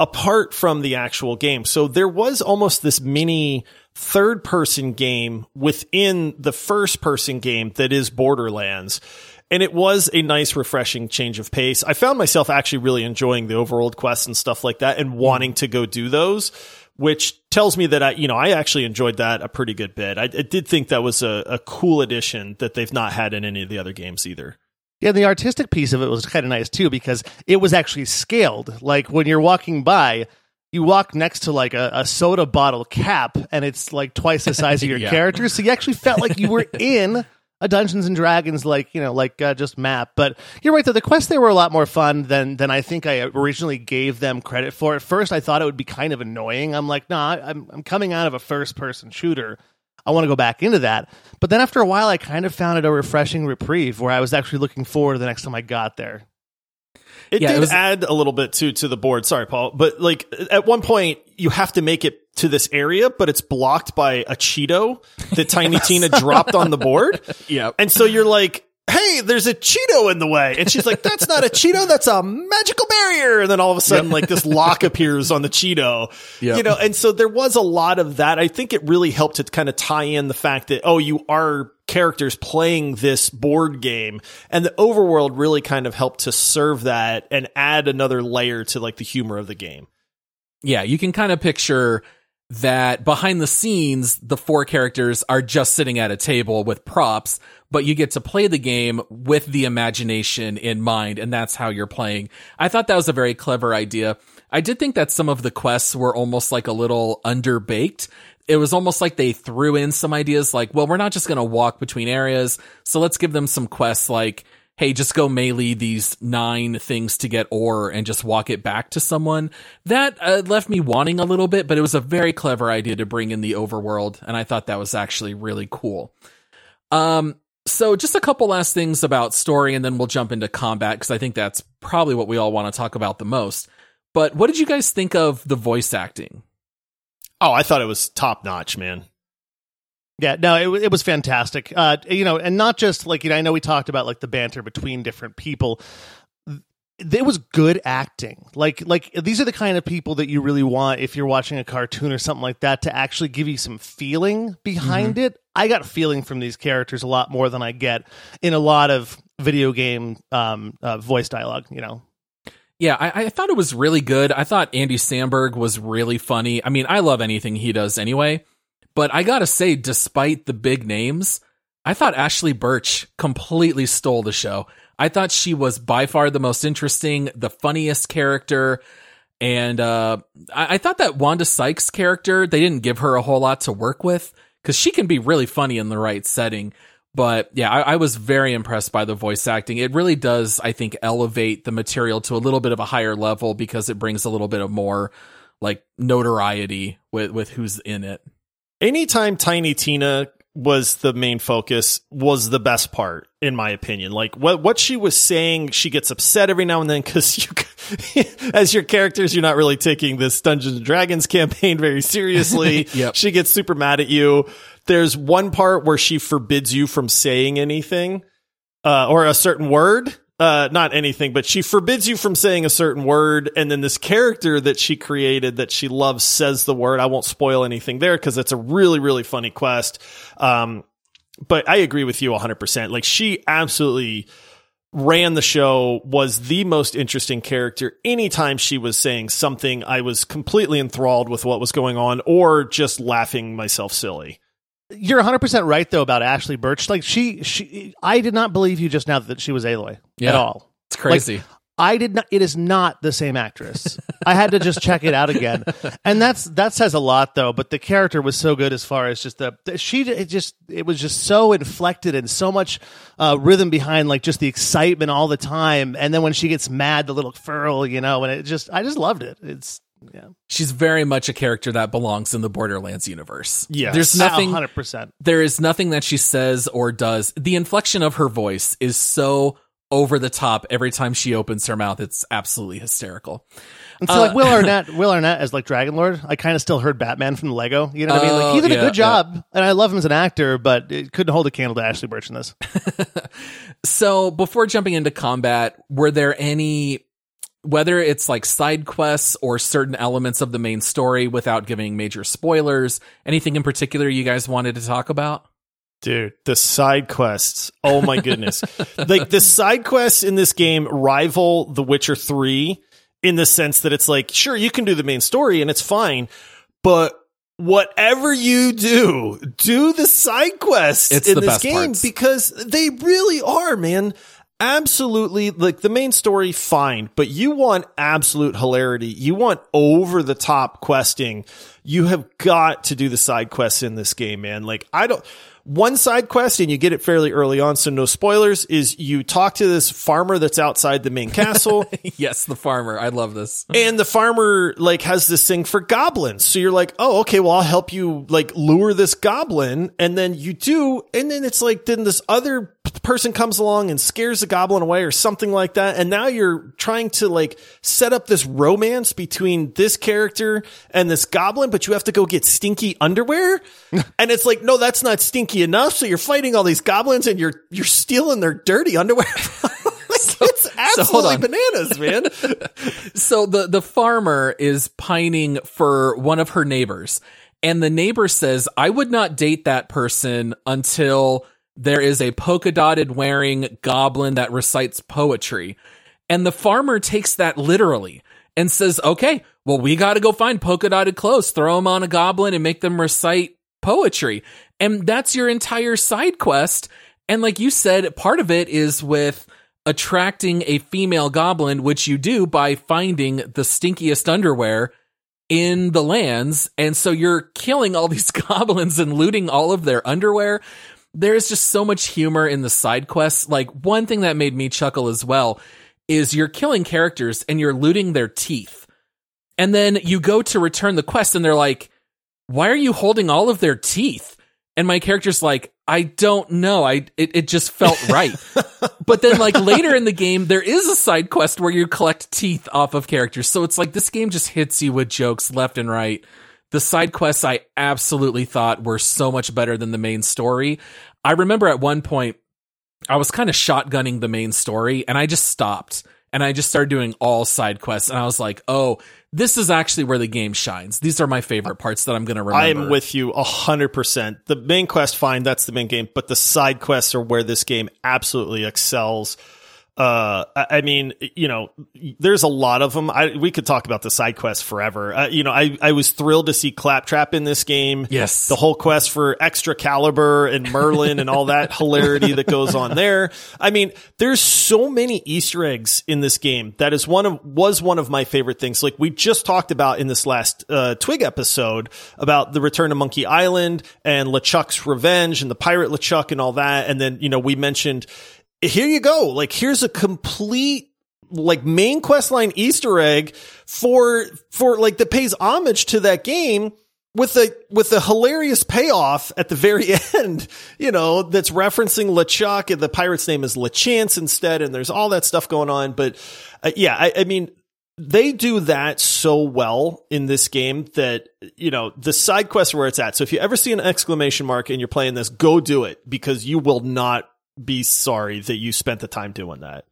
apart from the actual game. So there was almost this mini third person game within the first person game that is Borderlands. And it was a nice, refreshing change of pace. I found myself actually really enjoying the overworld quests and stuff like that and wanting to go do those, which tells me that I, you know, I actually enjoyed that a pretty good bit. I, I did think that was a, a cool addition that they've not had in any of the other games either. Yeah, the artistic piece of it was kind of nice too because it was actually scaled. Like when you're walking by, you walk next to like a, a soda bottle cap and it's like twice the size of your Yeah. character. So you actually felt like you were in a Dungeons and Dragons, like, you know, like uh, just map. But you're right, though. The quests there were a lot more fun than, than I think I originally gave them credit for. At first, I thought it would be kind of annoying. I'm like, nah, I'm, I'm coming out of a first person shooter. I want to go back into that. But then after a while, I kind of found it a refreshing reprieve where I was actually looking forward to the next time I got there. It Yeah, it did was- add a little bit to to the board. Sorry, Paul, but like at one point you have to make it to this area, but it's blocked by a Cheeto that Tiny Tina dropped on the board. Yep. And so you're like, "Hey, there's a Cheeto in the way," and she's like, "That's not a Cheeto. That's a magical barrier." And then all of a sudden, like this lock appears on the Cheeto. Yep. You know, and so there was a lot of that. I think it really helped to kind of tie in the fact that oh, you are characters playing this board game and the overworld really kind of helped to serve that and add another layer to like the humor of the game Yeah, you can kind of picture that behind the scenes, the four characters are just sitting at a table with props, but you get to play the game with the imagination in mind, and that's how you're playing. I thought that was a very clever idea. I did think that some of the quests were almost like a little underbaked. It was almost like they threw in some ideas like, well, we're not just going to walk between areas, so let's give them some quests like, hey, just go melee these nine things to get ore and just walk it back to someone. That uh, left me wanting a little bit, but it was a very clever idea to bring in the overworld, and I thought that was actually really cool. Um, So, just a couple last things about story, and then we'll jump into combat because I think that's probably what we all want to talk about the most. But what did you guys think of the voice acting? Oh, I thought it was top notch, man. Yeah, no, it, it was fantastic. Uh, you know, and not just like you know, I know we talked about like the banter between different people. It was good acting. Like, like these are the kind of people that you really want if you're watching a cartoon or something like that to actually give you some feeling behind it. I got feeling from these characters a lot more than I get in a lot of video game um, uh, voice dialogue. You know, Yeah, I, I thought it was really good. I thought Andy Samberg was really funny. I mean, I love anything he does anyway. But I gotta say, despite the big names, I thought Ashly Burch completely stole the show. I thought she was by far the most interesting, the funniest character. And uh, I, I thought that Wanda Sykes character, they didn't give her a whole lot to work with because she can be really funny in the right setting. But yeah, I, I was very impressed by the voice acting. It really does, I think, elevate the material to a little bit of a higher level because it brings a little bit of more like notoriety with, with who's in it. anytime Tiny Tina was the main focus was the best part in my opinion. Like what what she was saying, she gets upset every now and then because you, as your characters, you're not really taking this Dungeons and Dragons campaign very seriously. Yep. She gets super mad at you. There's one part where she forbids you from saying anything uh, or a certain word. Uh, not anything, but she forbids you from saying a certain word. And then this character that she created that she loves says the word. I won't spoil anything there because it's a really, really funny quest. Um, but I agree with you 100%. Like she absolutely ran the show, was the most interesting character. Anytime she was saying something, I was completely enthralled with what was going on or just laughing myself silly. You're 100 percent right though about Ashly Burch. Like she, she, I did not believe you just now that she was Aloy Yeah. at all. It's crazy. I did not. It is not the same actress. I had to just check it out again, and that's that says a lot, though. But the character was so good as far as just the, the she. It just it was just so inflected and so much uh, rhythm behind like just the excitement all the time. And then when she gets mad, the little furl, you know, and it just I just loved it. It's yeah, She's very much a character that belongs in the Borderlands universe. Yeah. There's ah, nothing hundred percent. there is nothing that she says or does. The inflection of her voice is so over the top every time she opens her mouth. It's absolutely hysterical. And so like Will uh, Arnett, Will Arnett as like Dragon Lord, I kind of still heard Batman from the Lego. You know what I mean? Like he Oh, did a oh, good job, and I love him as an actor, but it couldn't hold a candle to Ashly Burch in this. So before jumping into combat, were there any, whether it's like side quests or certain elements of the main story without giving major spoilers, anything in particular you guys wanted to talk about? Dude, the side quests. Oh my goodness. like the side quests in this game rival The Witcher 3 in the sense that it's like, sure, you can do the main story and it's fine, but whatever you do, do the side quests It's in the this game parts. because they really are, man. Absolutely, like the main story, fine, but you want absolute hilarity. You want over the top questing. You have got to do the side quests in this game, man. Like, I don't, one side quest, and you get it fairly early on, so no spoilers, is you talk to this farmer that's outside the main castle. yes, the farmer. I love this. And the farmer like has this thing for goblins. So you're like, oh, okay, well, I'll help you like lure this goblin. And then you do. And then it's like, then this other person comes along and scares the goblin away or something like that. And now you're trying to like set up this romance between this character and this goblin, but you have to go get stinky underwear. and it's like, no, that's not stinky enough. So you're fighting all these goblins and you're, you're stealing their dirty underwear. it's absolutely on. bananas, man. so the the farmer is pining for one of her neighbors and the neighbor says i would not date that person until there is a polka dotted wearing goblin that recites poetry and the farmer takes that literally and says okay well we got to go find polka dotted clothes throw them on a goblin and make them recite poetry and that's your entire side quest and like you said part of it is with attracting a female goblin, which you do by finding the stinkiest underwear in the lands. And so you're killing all these goblins and looting all of their underwear. There's just so much humor in the side quests. Like one thing that made me chuckle as well is you're killing characters and you're looting their teeth. And then you go to return the quest and they're like, why are you holding all of their teeth? And my character's like, I don't know. I it, it just felt right. but then like later in the game, there is a side quest where you collect teeth off of characters. So it's like this game just hits you with jokes left and right. The side quests I absolutely thought were so much better than the main story. I remember at one point I was kind of shotgunning the main story and I just stopped and I just started doing all side quests and I was like, "Oh, this is actually where the game shines. These are my favorite parts that I'm going to remember. I am with you 100%. The main quest, fine, that's the main game, but the side quests are where this game absolutely excels uh, I mean, you know, there's a lot of them. I, we could talk about the side quests forever. Uh, you know, I, I was thrilled to see Claptrap in this game. Yes. The whole quest for Excalibur and Merlin and all that hilarity that goes on there. I mean, there's so many Easter eggs in this game. That is one of, was one of my favorite things. Like we just talked about in this last, uh, Twig episode about the return of Monkey Island and LeChuck's revenge and the pirate LeChuck and all that. And then, you know, we mentioned, here you go. Like here's a complete like main quest line Easter egg for for like that pays homage to that game with a with a hilarious payoff at the very end, you know, that's referencing LeChuck and the pirate's name is LeChance instead, and there's all that stuff going on. But uh, yeah, I, I mean, they do that so well in this game that you know the side quest where it's at. So if you ever see an exclamation mark and you're playing this, go do it because you will not be sorry that you spent the time doing that.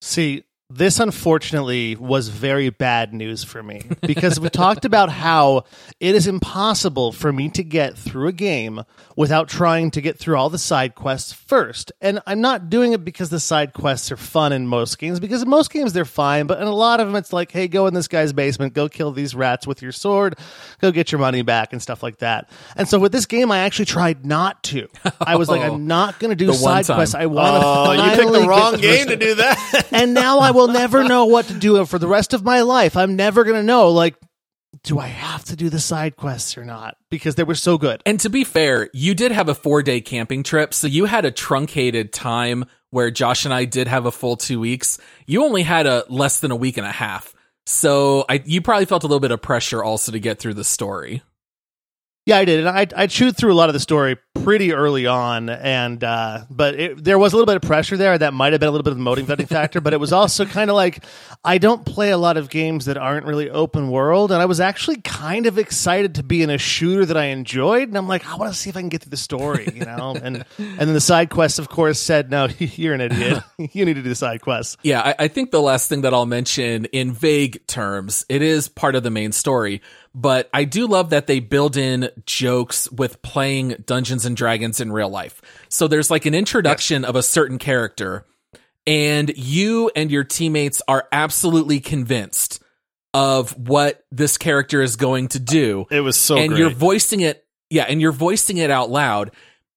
See, this unfortunately was very bad news for me because we talked about how it is impossible for me to get through a game without trying to get through all the side quests first. And I'm not doing it because the side quests are fun in most games, because in most games they're fine, but in a lot of them it's like, hey, go in this guy's basement, go kill these rats with your sword, go get your money back, and stuff like that. And so with this game, I actually tried not to. I was like, I'm not going to do side quests. I want to. Oh, you picked the wrong game to do that. and now I will never know what to do for the rest of my life. I'm never going to know, like, do I have to do the side quests or not? Because they were so good. And to be fair, you did have a four day camping trip, so you had a truncated time where Josh and I did have a full two weeks. You only had a less than a week and a half. So I, you probably felt a little bit of pressure also to get through the story. Yeah, I did, and I I chewed through a lot of the story pretty early on, and uh, but it, there was a little bit of pressure there that might have been a little bit of a motivating factor, but it was also kind of like I don't play a lot of games that aren't really open world, and I was actually kind of excited to be in a shooter that I enjoyed, and I'm like, I want to see if I can get through the story, you know, and and then the side quests, of course, said no, you're an idiot, you need to do the side quests. Yeah, I, I think the last thing that I'll mention in vague terms, it is part of the main story but I do love that they build in jokes with playing Dungeons and Dragons in real life. So there's like an introduction yes. of a certain character, and you and your teammates are absolutely convinced of what this character is going to do. It was so and great. you're voicing it, yeah, and you're voicing it out loud.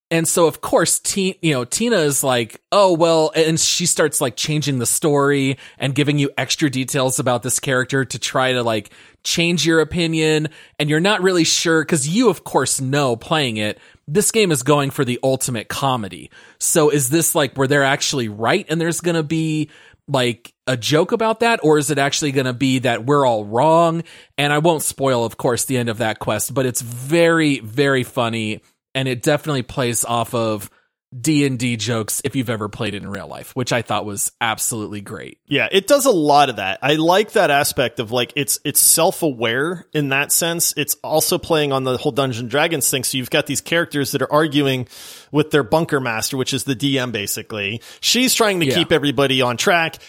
And so, of course, T- you know, Tina is like, oh, well, and she starts like changing the story and giving you extra details about this character to try to like change your opinion. And you're not really sure because you, of course, know playing it, this game is going for the ultimate comedy. So is this like where they're actually right and there's going to be like a joke about that or is it actually going to be that we're all wrong and i won't spoil of course the end of that quest but it's very very funny and it definitely plays off of D&D jokes if you've ever played it in real life, which I thought was absolutely great. Yeah, it does a lot of that. I like that aspect of like it's it's self-aware in that sense. It's also playing on the whole Dungeon Dragons thing. So you've got these characters that are arguing with their bunker master, which is the DM basically. She's trying to yeah. keep everybody on track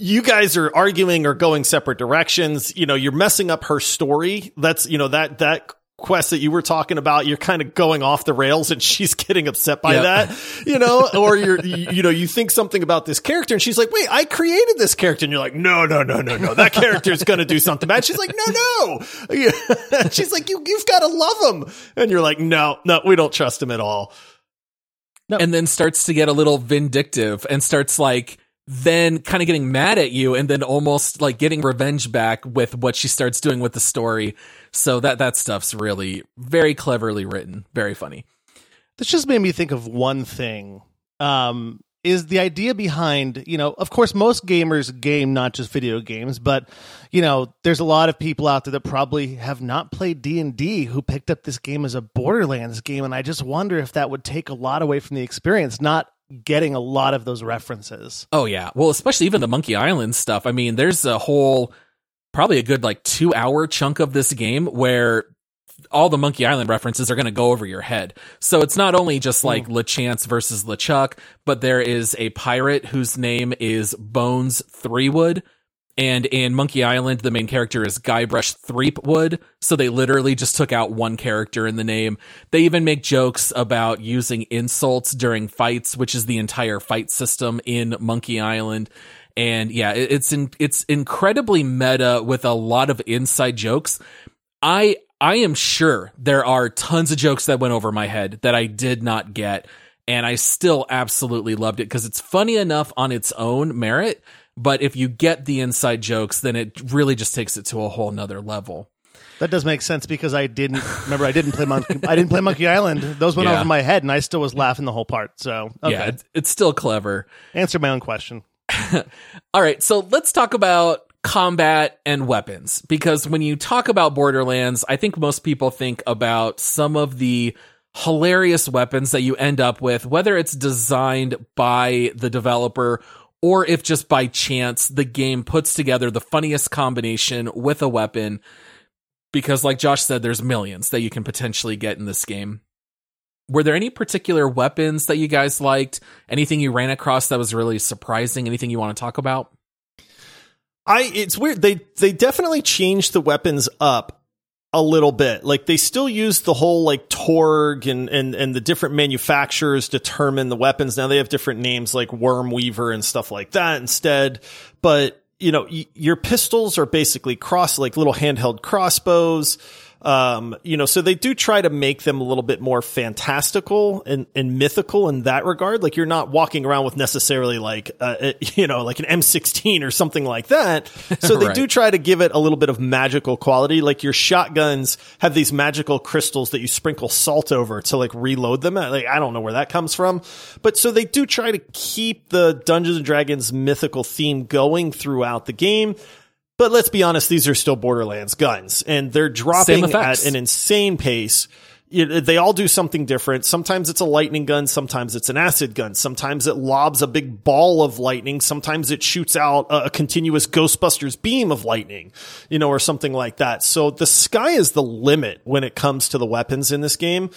you guys are arguing or going separate directions. You know, you're messing up her story. That's, you know, that, that quest that you were talking about, you're kind of going off the rails and she's getting upset by yep. that, you know, or you're, you, you, know, you think something about this character and she's like, wait, I created this character. And you're like, no, no, no, no, no, that character is going to do something bad. She's like, no, no. she's like, you, you've got to love him. And you're like, no, no, we don't trust him at all. No. And then starts to get a little vindictive and starts like, then kind of getting mad at you and then almost like getting revenge back with what she starts doing with the story. So that that stuff's really very cleverly written, very funny. This just made me think of one thing. Um is the idea behind, you know, of course, most gamers game not just video games, but you know, there's a lot of people out there that probably have not played D and D who picked up this game as a Borderlands game, and I just wonder if that would take a lot away from the experience, not getting a lot of those references. Oh yeah, well, especially even the Monkey Island stuff. I mean, there's a whole, probably a good like two hour chunk of this game where all the Monkey Island references are going to go over your head. So it's not only just like mm. LeChance versus LeChuck, but there is a pirate whose name is Bones Threewood. And in Monkey Island, the main character is Guybrush Threepwood. So they literally just took out one character in the name. They even make jokes about using insults during fights, which is the entire fight system in Monkey Island. And yeah, it's in, it's incredibly meta with a lot of inside jokes. I I am sure there are tons of jokes that went over my head that I did not get. And I still absolutely loved it because it's funny enough on its own merit. But if you get the inside jokes, then it really just takes it to a whole nother level. That does make sense because I didn't remember. I didn't play Monkey. I didn't play Monkey Island. Those went yeah. over my head, and I still was laughing the whole part. So okay. yeah, it's, it's still clever. Answer my own question. All right, so let's talk about combat and weapons because when you talk about Borderlands, I think most people think about some of the hilarious weapons that you end up with, whether it's designed by the developer or if just by chance the game puts together the funniest combination with a weapon. Because, like Josh said, there's millions that you can potentially get in this game. Were there any particular weapons that you guys liked? Anything you ran across that was really surprising? Anything you want to talk about? I it's weird. They they definitely changed the weapons up a little bit. Like they still use the whole like Torgue and and and the different manufacturers determine the weapons. Now they have different names like Worm Weaver and stuff like that instead. But you know, y- your pistols are basically cross like little handheld crossbows. Um, you know, so they do try to make them a little bit more fantastical and, and mythical in that regard. Like you're not walking around with necessarily like, uh, you know, like an M16 or something like that. So they right. do try to give it a little bit of magical quality. Like your shotguns have these magical crystals that you sprinkle salt over to like reload them. Like I don't know where that comes from, but so they do try to keep the Dungeons and Dragons mythical theme going throughout the game. But let's be honest, these are still Borderlands guns, and they're dropping at an insane pace. They all do something different. Sometimes it's a lightning gun, sometimes it's an acid gun, sometimes it lobs a big ball of lightning, sometimes it shoots out a continuous Ghostbusters beam of lightning, you know, or something like that. So the sky is the limit when it comes to the weapons in this game.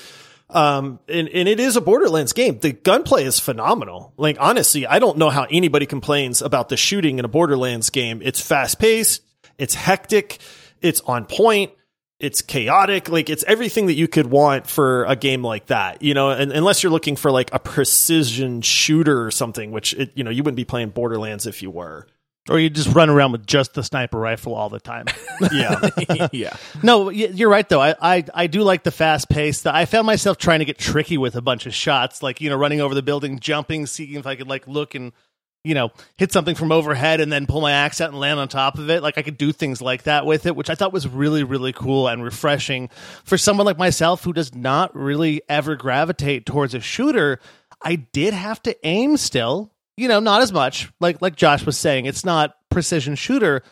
Um, and, and it is a Borderlands game. The gunplay is phenomenal. Like, honestly, I don't know how anybody complains about the shooting in a Borderlands game. It's fast paced. It's hectic. It's on point. It's chaotic. Like, it's everything that you could want for a game like that, you know, and unless you're looking for like a precision shooter or something, which it, you know, you wouldn't be playing Borderlands if you were. Or you just run around with just the sniper rifle all the time. yeah, yeah. No, you're right though. I, I I do like the fast pace. I found myself trying to get tricky with a bunch of shots, like you know, running over the building, jumping, seeing if I could like look and you know hit something from overhead and then pull my axe out and land on top of it. Like I could do things like that with it, which I thought was really really cool and refreshing for someone like myself who does not really ever gravitate towards a shooter. I did have to aim still you know, not as much. Like like Josh was saying, it's not precision shooter,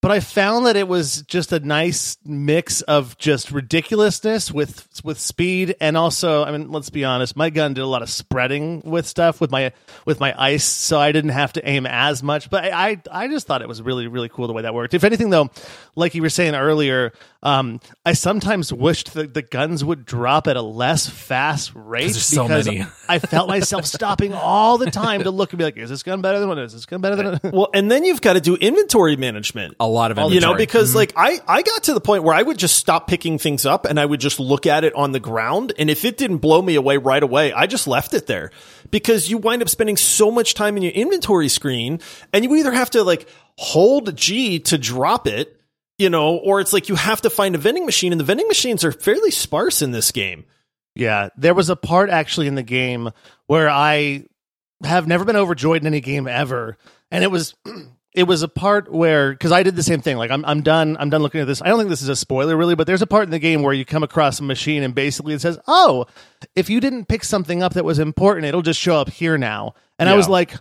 but I found that it was just a nice mix of just ridiculousness with with speed and also I mean let's be honest my gun did a lot of spreading with stuff with my with my ice so I didn't have to aim as much but I I, I just thought it was really really cool the way that worked if anything though like you were saying earlier um, I sometimes wished that the guns would drop at a less fast rate because so many. I felt myself stopping all the time to look and be like is this gun better than what is this gun better than One? well and then you've got to do inventory management a lot of inventory. You know, because mm-hmm. like I, I got to the point where I would just stop picking things up and I would just look at it on the ground. And if it didn't blow me away right away, I just left it there because you wind up spending so much time in your inventory screen and you either have to like hold G to drop it, you know, or it's like you have to find a vending machine and the vending machines are fairly sparse in this game. Yeah. There was a part actually in the game where I have never been overjoyed in any game ever. And it was it was a part where because I did the same thing. Like I'm I'm done. I'm done looking at this. I don't think this is a spoiler really, but there's a part in the game where you come across a machine and basically it says, "Oh, if you didn't pick something up that was important, it'll just show up here now." and I was like.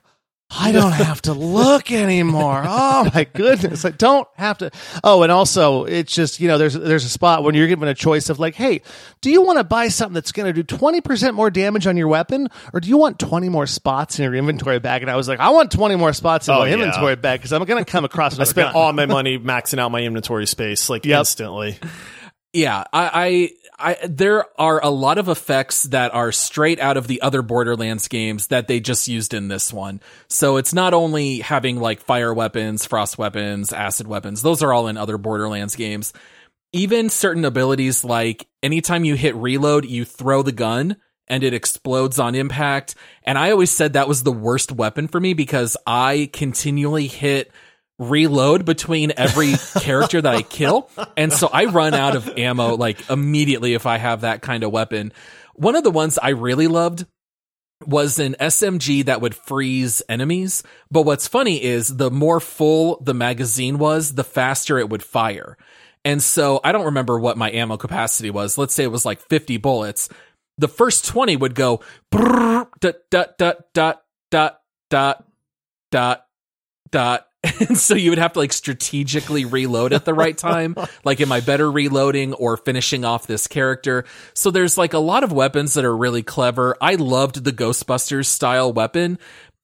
I don't have to look anymore. Oh my goodness. I don't have to. Oh, and also it's just, you know, there's, there's a spot when you're given a choice of like, Hey, do you want to buy something that's going to do 20% more damage on your weapon? Or do you want 20 more spots in your inventory bag? And I was like, I want 20 more spots in Oh, my yeah. inventory bag because I'm going to come across I spent gun. all my money maxing out my inventory space like Yep. instantly. Yeah, I, I, I, there are a lot of effects that are straight out of the other Borderlands games that they just used in this one. So it's not only having like fire weapons, frost weapons, acid weapons. Those are all in other Borderlands games. Even certain abilities like anytime you hit reload, you throw the gun and it explodes on impact. And I always said that was the worst weapon for me because I continually hit reload between every character that I kill. And so I run out of ammo like immediately if I have that kind of weapon. One of the ones I really loved was an SMG that would freeze enemies. But what's funny is the more full the magazine was, the faster it would fire. And so I don't remember what my ammo capacity was. Let's say it was like 50 bullets. The first 20 would go brrr, dot, dot, dot, dot, dot, dot, dot, dot. And so you would have to like strategically reload at the right time. Like, am I better reloading or finishing off this character? So there's like a lot of weapons that are really clever. I loved the Ghostbusters style weapon.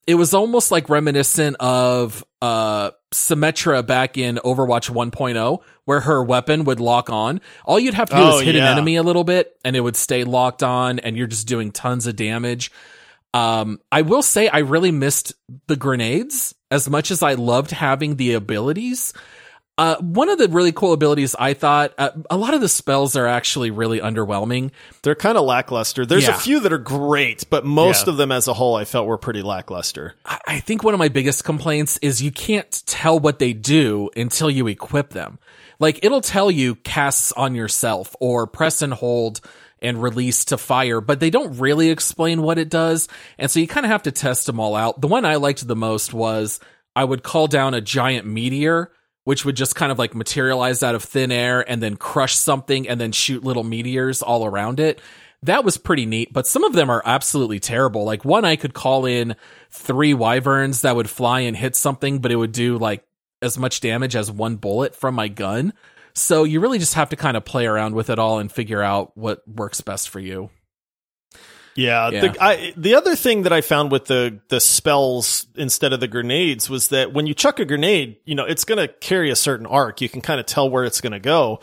It was almost like reminiscent of uh Symmetra back in Overwatch 1.0 where her weapon would lock on. All you'd have to do Oh, is hit an enemy a little bit and it would stay locked on and you're just doing tons of damage. Um, I will say I really missed the grenades as much as I loved having the abilities. Uh, one of the really cool abilities I thought, uh, a lot of the spells are actually really underwhelming. They're kind of lackluster. There's Yeah. a few that are great, but most Yeah. of them as a whole I felt were pretty lackluster. I I think one of my biggest complaints is you can't tell what they do until you equip them. Like it'll tell you casts on yourself or press and hold and release to fire, but they don't really explain what it does. And so you kind of have to test them all out. The one I liked the most was I would call down a giant meteor, which would just kind of like materialize out of thin air and then crush something and then shoot little meteors all around it. That was pretty neat, but some of them are absolutely terrible. Like one, I could call in three wyverns that would fly and hit something, but it would do like as much damage as one bullet from my gun. So you really just have to kind of play around with it all and figure out what works best for you. Yeah, Yeah. The, I, the other thing that I found with the the spells instead of the grenades was that when you chuck a grenade, you know it's going to carry a certain arc. You can kind of tell where it's going to go,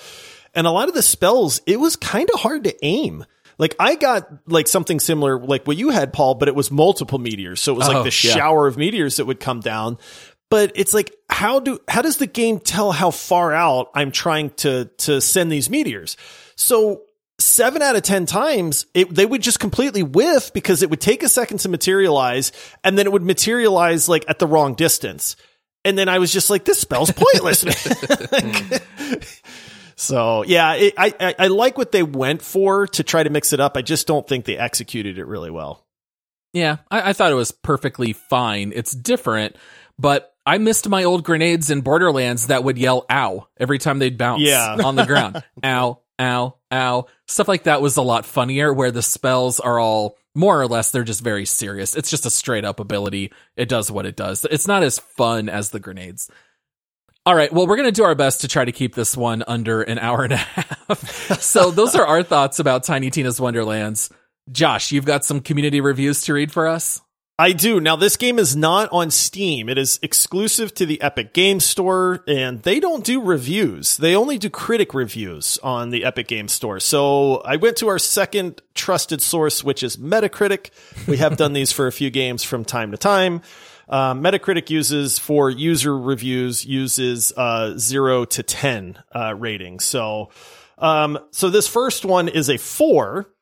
and a lot of the spells, it was kind of hard to aim. Like I got like something similar, like what you had, Paul, but it was multiple meteors. So it was Oh, like the yeah. shower of meteors that would come down. But it's like, how do how does the game tell how far out I'm trying to to send these meteors? So seven out of ten times it, they would just completely whiff because it would take a second to materialize and then it would materialize like at the wrong distance and then i was just like this spell's pointless so yeah it, I, I like what they went for to try to mix it up i just don't think they executed it really well Yeah, I, I thought it was perfectly fine. It's different, but I missed my old grenades in Borderlands that would yell "ow" every time they'd bounce Yeah. on the ground. ow, ow, ow. Stuff like that was a lot funnier. Where the spells are all more or less they're just very serious. It's just a straight up ability. It does what it does. It's not as fun as the grenades. All right. Well, we're going to do our best to try to keep this one under an hour and a half. so those are our thoughts about Tiny Tina's Wonderlands. Josh, you've got some community reviews to read for us? I do. Now, this game is not on Steam. It is exclusive to the Epic Game Store, and they don't do reviews. They only do critic reviews on the Epic Game Store. So I went to our second trusted source, which is Metacritic. We have done these for a few games from time to time. Uh, Metacritic uses for user reviews uses uh, zero to ten uh, ratings. So, um, so this first one is a four.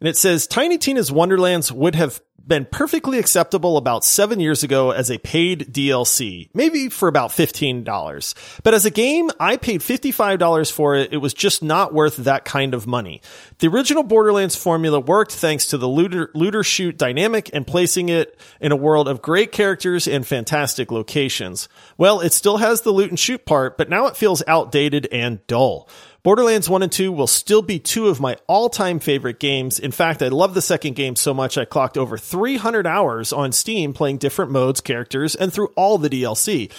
And it says Tiny Tina's Wonderlands would have been perfectly acceptable about seven years ago as a paid DLC, maybe for about $15. But as a game, I paid $55 for it. It was just not worth that kind of money. The original Borderlands formula worked thanks to the looter, looter shoot dynamic and placing it in a world of great characters and fantastic locations. Well, it still has the loot and shoot part, but now it feels outdated and dull. Borderlands 1 and 2 will still be two of my all time favorite games. In fact, I love the second game so much I clocked over 300 hours on Steam playing different modes, characters, and through all the DLC.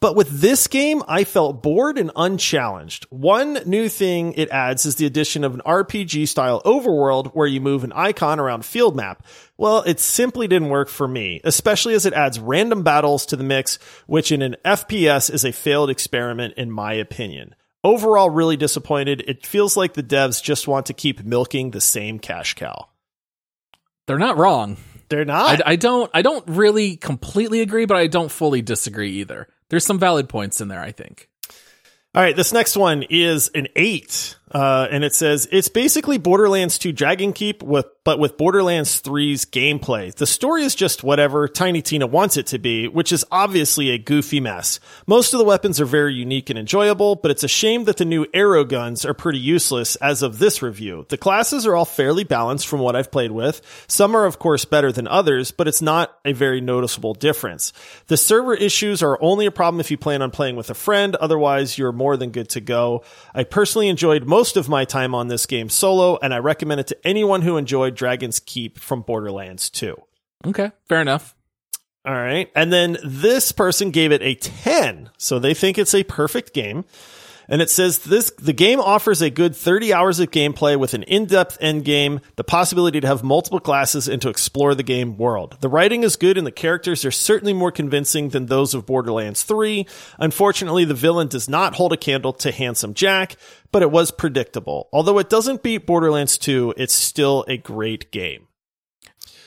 But with this game, I felt bored and unchallenged. One new thing it adds is the addition of an RPG style overworld where you move an icon around field map. Well, it simply didn't work for me, especially as it adds random battles to the mix, which in an FPS is a failed experiment in my opinion. Overall, really disappointed. It feels like the devs just want to keep milking the same cash cow. They're not wrong. They're not. I, I don't. I don't really completely agree, but I don't fully disagree either. There's some valid points in there. I think. All right, this next one is an eight, uh, and it says it's basically Borderlands 2 Dragon Keep with, but with Borderlands 3's gameplay. The story is just whatever Tiny Tina wants it to be, which is obviously a goofy mess. Most of the weapons are very unique and enjoyable, but it's a shame that the new arrow guns are pretty useless as of this review. The classes are all fairly balanced from what I've played with. Some are of course better than others, but it's not a very noticeable difference. The server issues are only a problem if you plan on playing with a friend, otherwise you're more than good to go. I personally enjoyed most of my time on this game solo, and I recommend it to anyone who enjoyed Dragon's Keep from Borderlands 2. Okay, fair enough. All right. And then this person gave it a 10. So they think it's a perfect game. And it says this, the game offers a good 30 hours of gameplay with an in-depth end game, the possibility to have multiple classes and to explore the game world. The writing is good and the characters are certainly more convincing than those of Borderlands 3. Unfortunately, the villain does not hold a candle to Handsome Jack, but it was predictable. Although it doesn't beat Borderlands 2, it's still a great game.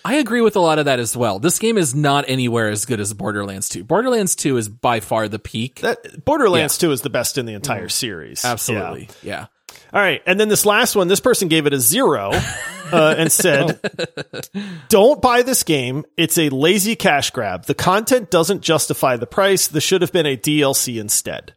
I agree with a lot of that as well. This game is not anywhere as good as Borderlands 2. Borderlands 2 is by far the peak. That Borderlands 2 is the best in the entire series. Absolutely. Yeah. All right. And then this last one, this person gave it a zero uh, and said, Don't buy this game. It's a lazy cash grab. The content doesn't justify the price. This should have been a DLC instead.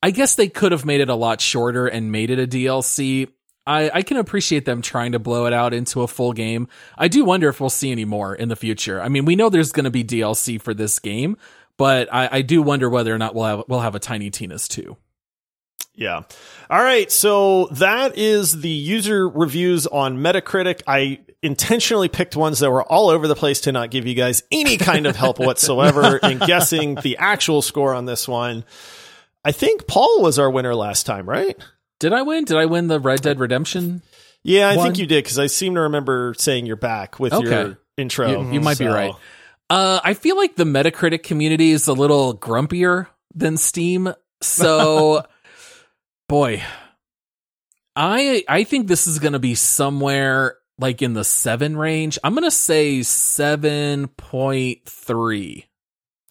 I guess they could have made it a lot shorter and made it a DLC. I, I can appreciate them trying to blow it out into a full game. I do wonder if we'll see any more in the future. I mean, we know there's going to be DLC for this game, but I, I do wonder whether or not we'll have we'll have a Tiny Tina's too. Yeah. All right. So that is the user reviews on Metacritic. I intentionally picked ones that were all over the place to not give you guys any kind of help whatsoever in guessing the actual score on this one. I think Paul was our winner last time, right? Did I win? Did I win the Red Dead Redemption? Yeah, I one? think you did because I seem to remember saying you're back with Okay. your intro. You, you might be right. Uh, I feel like the Metacritic community is a little grumpier than Steam. So, boy, I I think this is going to be somewhere like in the seven range. I'm going to say seven point three.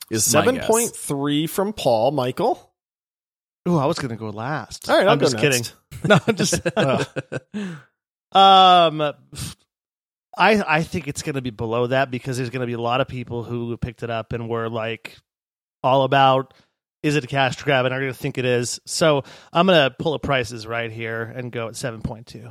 Is Seven point three from Paul Michael. Ooh, I was going to go last. All right, I'll I'm go just next. kidding. No, I'm just. uh, um, I I think it's going to be below that because there's going to be a lot of people who picked it up and were like all about is it a cash grab and are going to think it is. So I'm going to pull the prices right here and go at seven point two.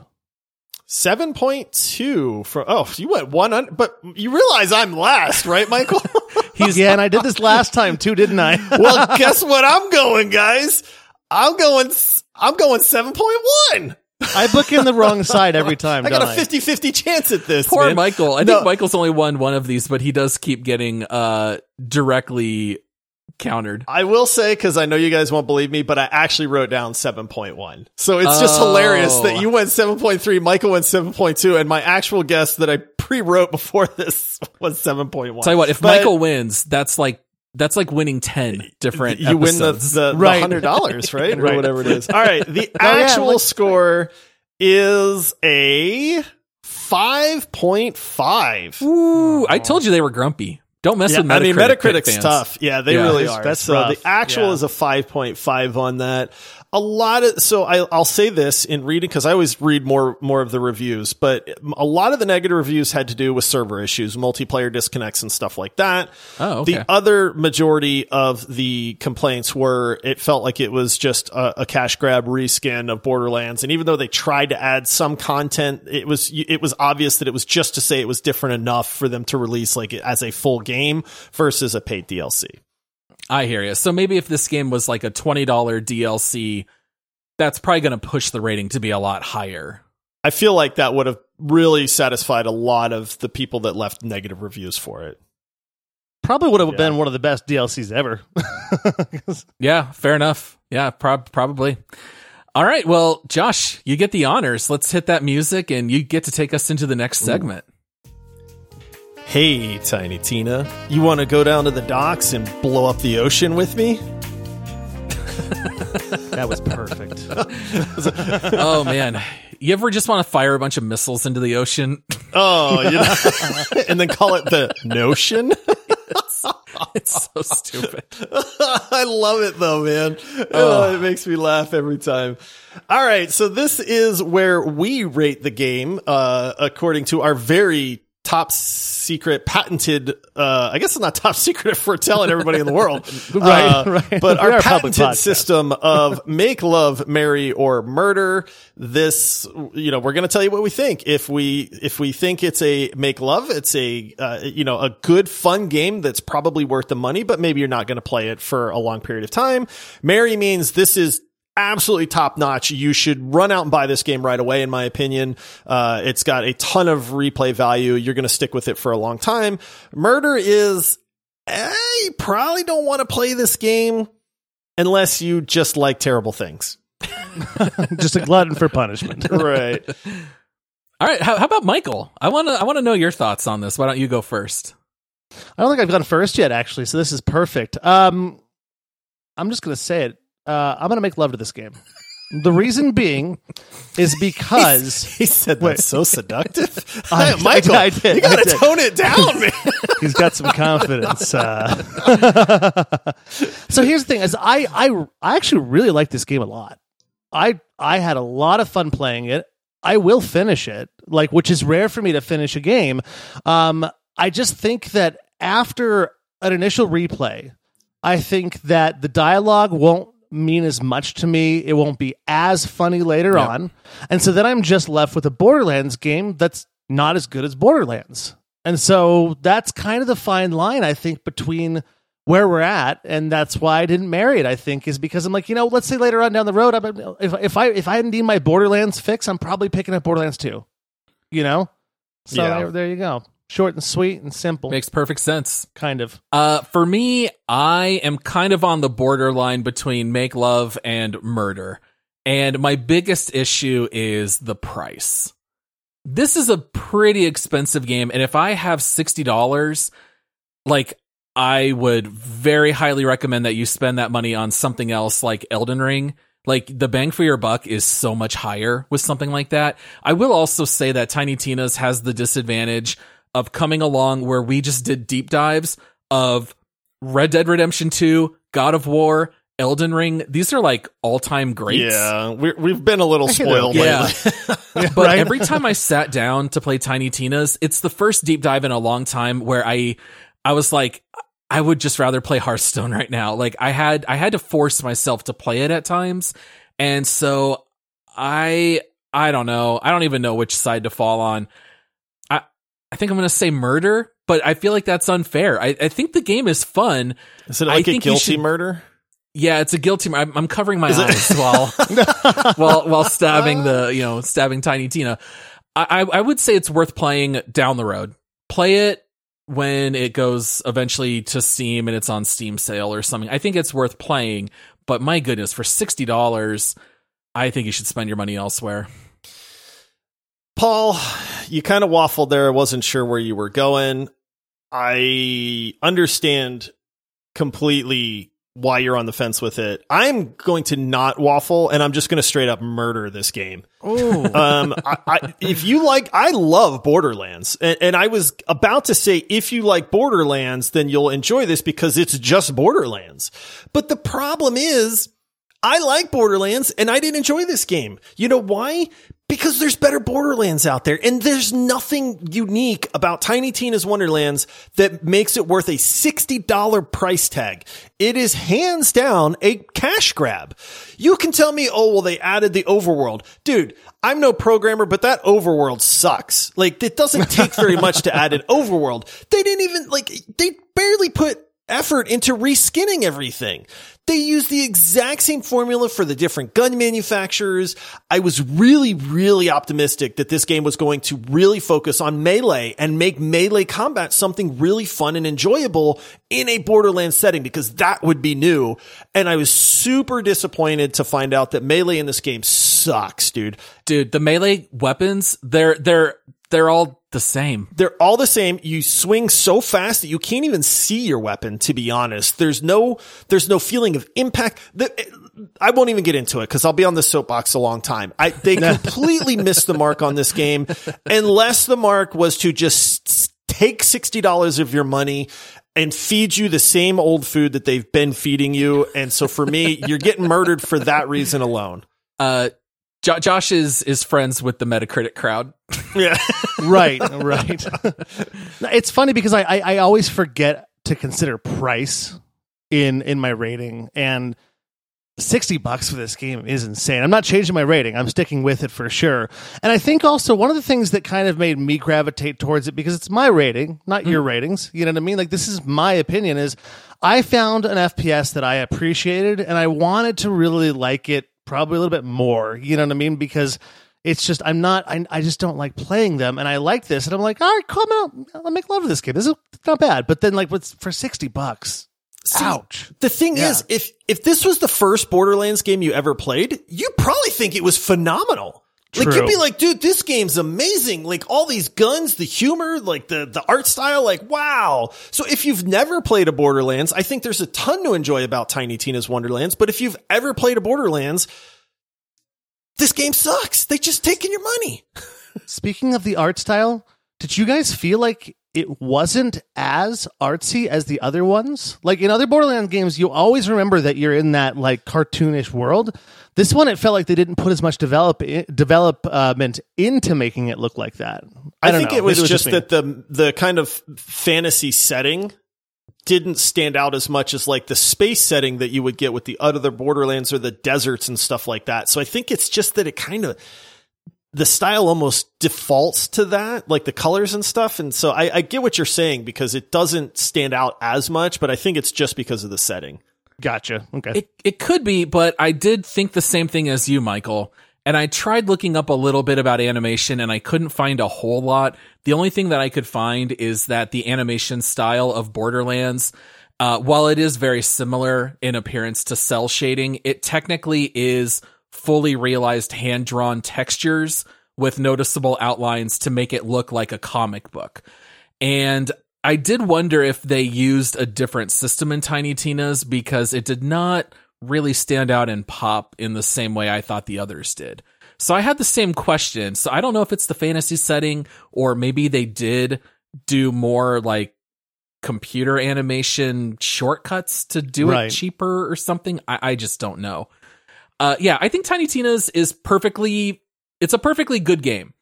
Seven point two for oh you went one un- but you realize I'm last right Michael He's yeah, and I did this last time too, didn't I? well guess what I'm going guys I'm going I'm going seven point one I book in the wrong side every time. I got don't a 50-50 chance at this Poor man. Michael. I No. think Michael's only won one of these, but he does keep getting uh directly countered. I will say because I know you guys won't believe me, but I actually wrote down seven point one. So it's just Oh. hilarious that you went seven point three, Michael went seven point two, and my actual guess that I pre-wrote before this was seven point one. Tell you what, if But Michael wins, that's like that's like winning ten different. you win the, the, Right. hundred dollars, right? Or whatever it is. All right. The Oh, yeah, actual like- score is a five point five. Ooh, I told you they were grumpy. Don't mess Yeah, with Metacritic. I mean, Metacritic's tough. Yeah, they Yeah. really That's- are. that's so rough. the actual Yeah. is a 5.5 on that. A lot of, so I, I'll say this in reading, cause I always read more, more of the reviews, but a lot of the negative reviews had to do with server issues, multiplayer disconnects and stuff like that. Oh, okay. The other majority of the complaints were it felt like it was just a, a cash grab reskin of Borderlands, and even though they tried to add some content, it was it was obvious that it was just to say it was different enough for them to release like as a full game versus a paid DLC. I hear you. So maybe if this game was like a twenty dollar DLC, that's probably going to push the rating to be a lot higher. I feel like that would have really satisfied a lot of the people that left negative reviews for it. Probably would have Yeah. been one of the best DLCs ever. Yeah, fair enough. Yeah, prob- probably. All right. Well, Josh, you get the honors. Let's hit that music and you get to take us into the next segment. Hey, Tiny Tina, you want to go down to the docks and blow up the ocean with me? that was perfect. oh, man. You ever just want to fire a bunch of missiles into the ocean? Oh, you know, and then call it the notion. it's so stupid. I love it though, man. Oh, it makes me laugh every time. All right, so this is where we rate the game uh, according to our very top secret patented uh I guess it's not top secret if we're telling everybody in the world. Right, Uh, right. But our public patented system of make love, marry or murder. This you know, we're going to tell you what we think. If we if we think it's a make love, it's a uh, you know, a good fun game that's probably worth the money, but maybe you're not going to play it for a long period of time. Marry means this is absolutely top notch. You should run out and buy this game right away, in my opinion. Uh, it's got a ton of replay value. You're going to stick with it for a long time. Murder is, eh, you probably don't want to play this game unless you just like terrible things. Just a glutton for punishment. right. All right. How, how about Michael? I want to, I want to know your thoughts on this. Why don't you go first? I don't think I've gone first yet, actually. So this is perfect. Um, I'm just going to say it. Uh, I'm going to make love to this game. The reason being is because He said Wait. that's so seductive. I- Michael, I did, you got I to tone it down, man. he's got some confidence. Uh, so here's the thing: is I, I I actually really like this game a lot. I I had a lot of fun playing it. I will finish it, like which is rare for me to finish a game. Um, I just think that after an initial replay, I think that the dialogue won't mean as much to me. It won't be as funny later Yep. on. And so then I'm just left with a Borderlands game that's not as good as Borderlands. And so that's kind of the fine line, I think, between where we're at, and that's why I didn't marry it. I think is because I'm like, you know, let's say later on down the road, I'm, if if I if I hadn't need my Borderlands fix, I'm probably picking up Borderlands 2. You know, so Yeah. there, there you go, short and sweet and simple, Makes perfect sense. kind of. Uh, for me, I am kind of on the borderline between make love and murder. And my biggest issue is the price. This is a pretty expensive game. And if I have $60, like, I would very highly recommend that you spend that money on something else like Elden Ring. Like the bang for your buck is so much higher with something like that. I will also say that Tiny Tina's has the disadvantage of coming along where we just did deep dives of Red Dead Redemption 2, God of War, Elden Ring. These are like all time greats. Yeah, we're, we've been a little spoiled Yeah. lately. But Right? every time I sat down to play Tiny Tina's, it's the first deep dive in a long time where I I was like I would just rather play Hearthstone right now. Like I had I had to force myself to play it at times. And so I I don't know. I don't even know which side to fall on. I I think I'm going to say murder, but I feel like that's unfair. I, I think the game is fun. Is it I like a think you guilty should- murder? Yeah, it's a guilty. I'm, I'm covering my Is it- eyes while while while stabbing the you know stabbing Tiny Tina. I, I I would say it's worth playing down the road. Play it when it goes eventually to Steam and it's on Steam sale or something. I think it's worth playing. But my goodness, for sixty dollars, I think you should spend your money elsewhere. Paul, you kind of waffled there. I wasn't sure where you were going. I understand completely why you're on the fence with it. I'm going to not waffle and I'm just going to straight up murder this game. um, I, I, if you like, I love Borderlands, and, and I was about to say, if you like Borderlands, then you'll enjoy this because it's just Borderlands. But the problem is, I like Borderlands, and I didn't enjoy this game. You know why? Because there's better Borderlands out there, and there's nothing unique about Tiny Tina's Wonderlands that makes it worth a $60 price tag. It is hands down a cash grab. You can tell me, oh, well, they added the overworld. Dude, I'm no programmer, but that overworld sucks. Like, it doesn't take very much to add an overworld. They didn't even, like, they barely put effort into reskinning everything. They used the exact same formula for the different gun manufacturers. I was really, really optimistic that this game was going to really focus on melee and make melee combat something really fun and enjoyable in a Borderlands setting because that would be new. And I was super disappointed to find out that melee in this game sucks, dude. Dude, the melee weapons, they're they're they're all the same. They're all the same. You swing so fast that you can't even see your weapon, to be honest. There's no, there's no feeling of impact. I won't even get into it because I'll be on the soapbox a long time. I, they completely missed the mark on this game unless the mark was to just take $60 of your money and feed you the same old food that they've been feeding you. And so for me, you're getting murdered for that reason alone. Uh, Jo- Josh is is friends with the Metacritic crowd. Yeah. right, right. it's funny because I, I, I always forget to consider price in in my rating, and sixty bucks for this game is insane. I'm not changing my rating. I'm sticking with it for sure. And I think also one of the things that kind of made me gravitate towards it because it's my rating, not hmm. your ratings. You know what I mean? Like this is my opinion. Is I found an FPS that I appreciated, and I wanted to really like it probably a little bit more. You know what I mean? Because it's just I'm not I, I just don't like playing them, and I like this, and I'm like, all right, come out, I'll make love to this game. This is not bad, but then like what's for sixty bucks? See, Ouch. The thing Yeah. is, if if this was the first Borderlands game you ever played, you probably think it was phenomenal. Like you'd be like, dude, this game's amazing. Like all these guns, the humor, like the the art style, like wow. So if you've never played a Borderlands, I think there's a ton to enjoy about Tiny Tina's Wonderlands. But if you've ever played a Borderlands, this game sucks. They just taking your money. Speaking of the art style, did you guys feel like it wasn't as artsy as the other ones? Like in other Borderlands games, you always remember that you're in that like cartoonish world. This one, it felt like they didn't put as much develop eh, development into making it look like that. I, I, think it was Maybe just me. that the the kind of fantasy setting didn't stand out as much as like the space setting that you would get with the other Borderlands or the deserts and stuff like that. So I think it's just that it kind of the style almost defaults to that, like the colors and stuff. And so I, I get what you're saying because it doesn't stand out as much, but I think it's just because of the setting. Gotcha. Okay. It it could be, but I did think the same thing as you, Michael. And I tried looking up a little bit about animation and I couldn't find a whole lot. The only thing that I could find is that the animation style of Borderlands, uh, while it is very similar in appearance to cel shading, it technically is fully realized hand drawn textures with noticeable outlines to make it look like a comic book. And I did wonder if they used a different system in Tiny Tina's because it did not really stand out and pop in the same way I thought the others did. So I had the same question. So I don't know if it's the fantasy setting or maybe they did do more like computer animation shortcuts to do Right. it cheaper or something. I, I just don't know. Uh, yeah, I think Tiny Tina's is perfectly, it's a perfectly good game.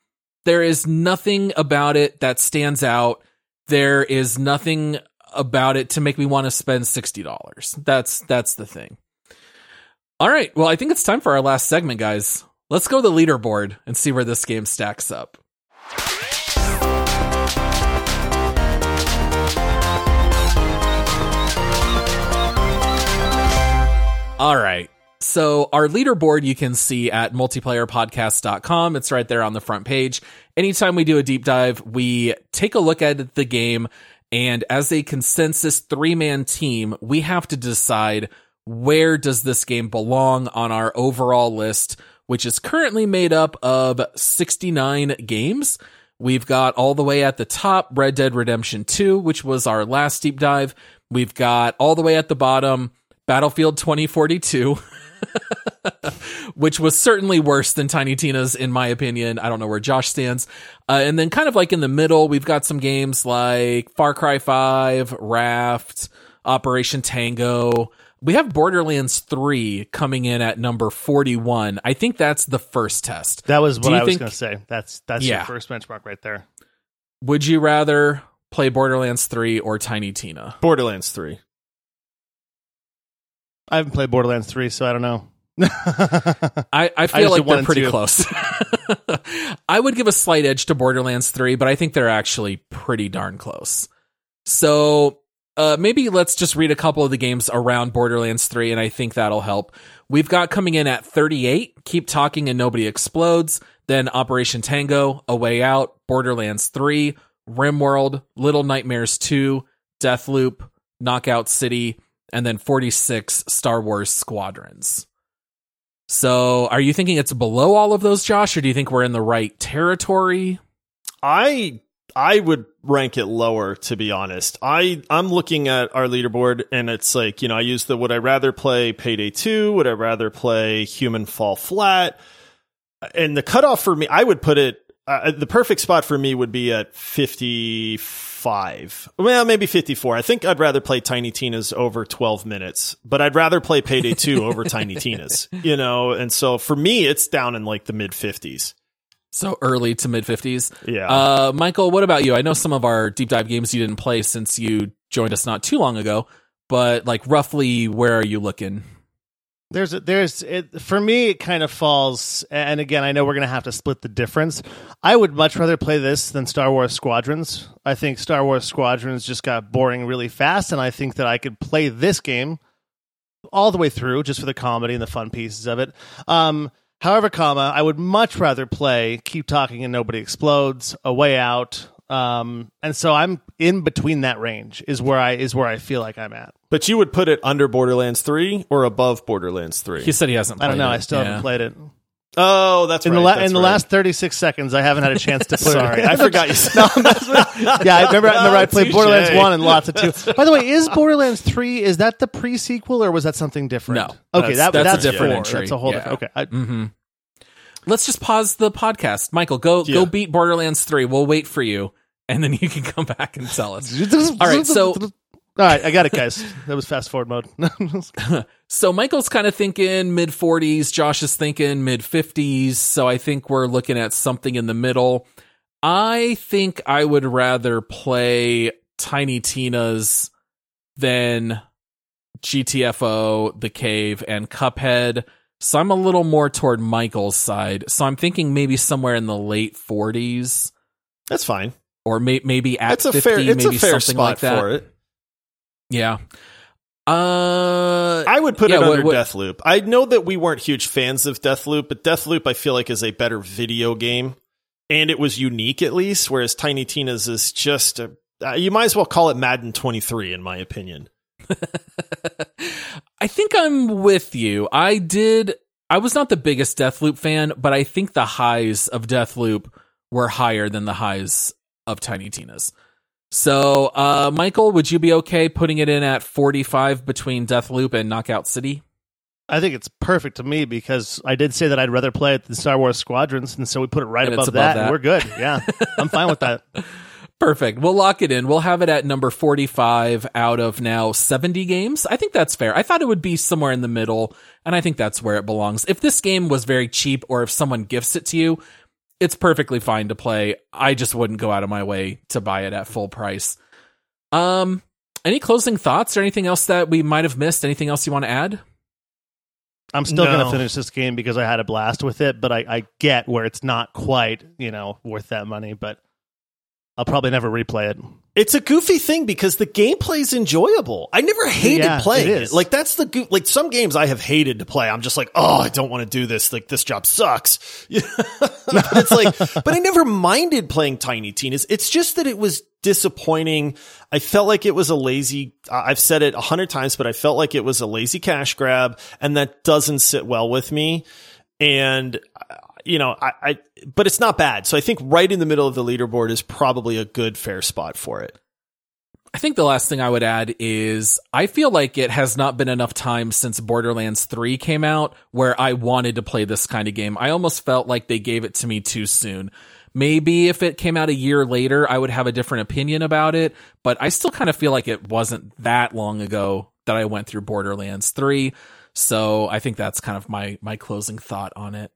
There is nothing about it that stands out. There is nothing about it to make me want to spend $60. That's, that's the thing. All right. Well, I think it's time for our last segment, guys. Let's go to the leaderboard and see where this game stacks up. All right. So our leaderboard you can see at multiplayerpodcast.com. It's right there on the front page. Anytime we do a deep dive, we take a look at the game and as a consensus three-man team, we have to decide where does this game belong on our overall list, which is currently made up of 69 games. We've got all the way at the top Red Dead Redemption 2, which was our last deep dive. We've got all the way at the bottom Battlefield 2042, which was certainly worse than Tiny Tina's, in my opinion. I don't know where Josh stands. Uh, and then kind of like in the middle, we've got some games like Far Cry 5, Raft, Operation Tango. We have Borderlands 3 coming in at number 41. I think that's the first test. that was what you I was going to say. That's that's Yeah. your first benchmark right there. Would you rather play Borderlands 3 or Tiny Tina? Borderlands 3. I haven't played Borderlands 3, so I don't know. I, I feel like one they're pretty close. I would give a slight edge to Borderlands 3, but I think they're actually pretty darn close. So uh, maybe let's just read a couple of the games around Borderlands 3, and I think that'll help. We've got coming in at 38, Keep Talking and Nobody Explodes, then Operation Tango, A Way Out, Borderlands 3, RimWorld, Little Nightmares 2, Deathloop, Knockout City, and then 46 Star Wars Squadrons. So, are you thinking it's below all of those, Josh, or do you think we're in the right territory? I I would rank it lower to be honest. I I'm looking at our leaderboard and it's like, you know, I use the would I rather play Payday 2, would I rather play Human Fall Flat? And the cutoff for me, I would put it uh, the perfect spot for me would be at 55. Well, maybe 54. I think I'd rather play Tiny Tina's over 12 minutes, but I'd rather play Payday 2 over Tiny Tina's, you know? And so for me, it's down in like the mid 50s. So early to mid 50s. Yeah. Uh, Michael, what about you? I know some of our deep dive games you didn't play since you joined us not too long ago, but like roughly where are you looking? There's a, there's it, for me it kind of falls and again I know we're going to have to split the difference. I would much rather play this than Star Wars Squadrons. I think Star Wars Squadrons just got boring really fast and I think that I could play this game all the way through just for the comedy and the fun pieces of it. Um however, comma, I would much rather play Keep Talking and Nobody Explodes, A Way Out, um, and so I'm in between that range is where I is where I feel like I'm at. But you would put it under Borderlands 3 or above Borderlands 3? He said he hasn't I don't know. it. I still Yeah. haven't played it. Oh, that's In right. the la- that's in the right. last 36 seconds, I haven't had a chance to put Sorry. I forgot you said No, that's what- yeah, I remember, I remember I played Touche. Borderlands 1 and lots of 2. By the way, is Borderlands 3 is that the pre-sequel or was that something different? No. Okay, That's- that, that's a that's, different four. entry. That's a whole Yeah. different. Okay. I, hmm Let's just pause the podcast. Michael, go Yeah. go beat Borderlands 3. We'll wait for you and then you can come back and tell us. All right, so All right, I got it guys. That was fast forward mode. So Michael's kind of thinking mid 40s, Josh is thinking mid 50s, so I think we're looking at something in the middle. I think I would rather play Tiny Tina's than GTFO, The Cave, and Cuphead. So I'm a little more toward Michael's side. So I'm thinking maybe somewhere in the late 40s That's fine. or may- maybe at It's a 50, fair. It's maybe a fair something spot like that. for it. Yeah. Uh, I would put Yeah, it what- under what- Deathloop. I know that we weren't huge fans of Deathloop, but Deathloop I feel like is a better video game, and it was unique at least. Whereas Tiny Tina's is just a, uh, you might as well call it Madden 23 in my opinion. I think I'm with you. I did. I was not the biggest Deathloop fan, but I think the highs of Deathloop were higher than the highs of Tiny Tina's. So, uh, Michael, would you be okay putting it in at 45 between Deathloop and Knockout City? I think it's perfect to me because I did say that I'd rather play it than Star Wars Squadrons, and so we put it right above, above that, that. and we're good. Yeah, I'm fine with that. Perfect. We'll lock it in. We'll have it at number 45 out of now 70 games. I think that's fair. I thought it would be somewhere in the middle, and I think that's where it belongs. If this game was very cheap or if someone gifts it to you, it's perfectly fine to play. I just wouldn't go out of my way to buy it at full price. Um, any closing thoughts or anything else that we might have missed? Anything else you want to add? I'm still No. going to finish this game because I had a blast with it, but I, I get where it's not quite, you know, worth that money, but I'll probably never replay it. It's a goofy thing because the gameplay is enjoyable. I never hated Yeah, playing it. Like that's the go- like some games I have hated to play. I'm just like, oh, I don't want to do this. Like this job sucks. but it's like, but I never minded playing Tiny Tina's. It's just that it was disappointing. I felt like it was a lazy. I've said it a hundred times, but I felt like it was a lazy cash grab, and that doesn't sit well with me. And you know, I, I, but it's not bad. So I think right in the middle of the leaderboard is probably a good fair spot for it. I think the last thing I would add is I feel like it has not been enough time since Borderlands 3 came out where I wanted to play this kind of game. I almost felt like they gave it to me too soon. Maybe if it came out a year later, I would have a different opinion about it, but I still kind of feel like it wasn't that long ago that I went through Borderlands 3. So I think that's kind of my my closing thought on it.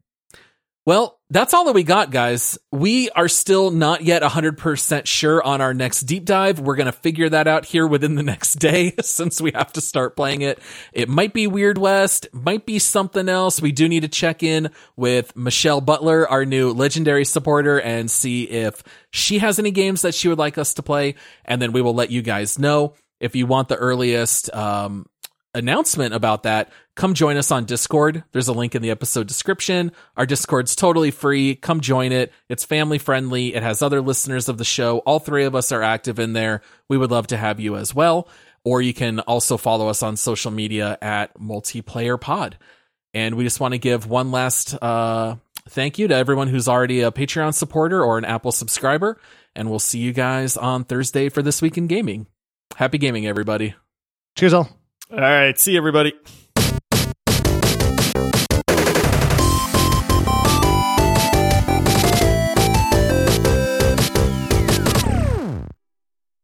Well, that's all that we got, guys. We are still not yet 100% sure on our next deep dive. We're going to figure that out here within the next day since we have to start playing it. It might be Weird West, might be something else. We do need to check in with Michele Butler, our new legendary supporter, and see if she has any games that she would like us to play. And then we will let you guys know. if you want the earliest um, announcement about that, come join us on Discord. There's a link in the episode description. Our Discord's totally free. Come join it. It's family friendly. It has other listeners of the show. All three of us are active in there. We would love to have you as well. Or you can also follow us on social media at multiplayer pod. And we just want to give one last uh, thank you to everyone who's already a Patreon supporter or an Apple subscriber. And we'll see you guys on Thursday for This Week in Gaming. Happy gaming, everybody. Cheers, all. All right. See everybody.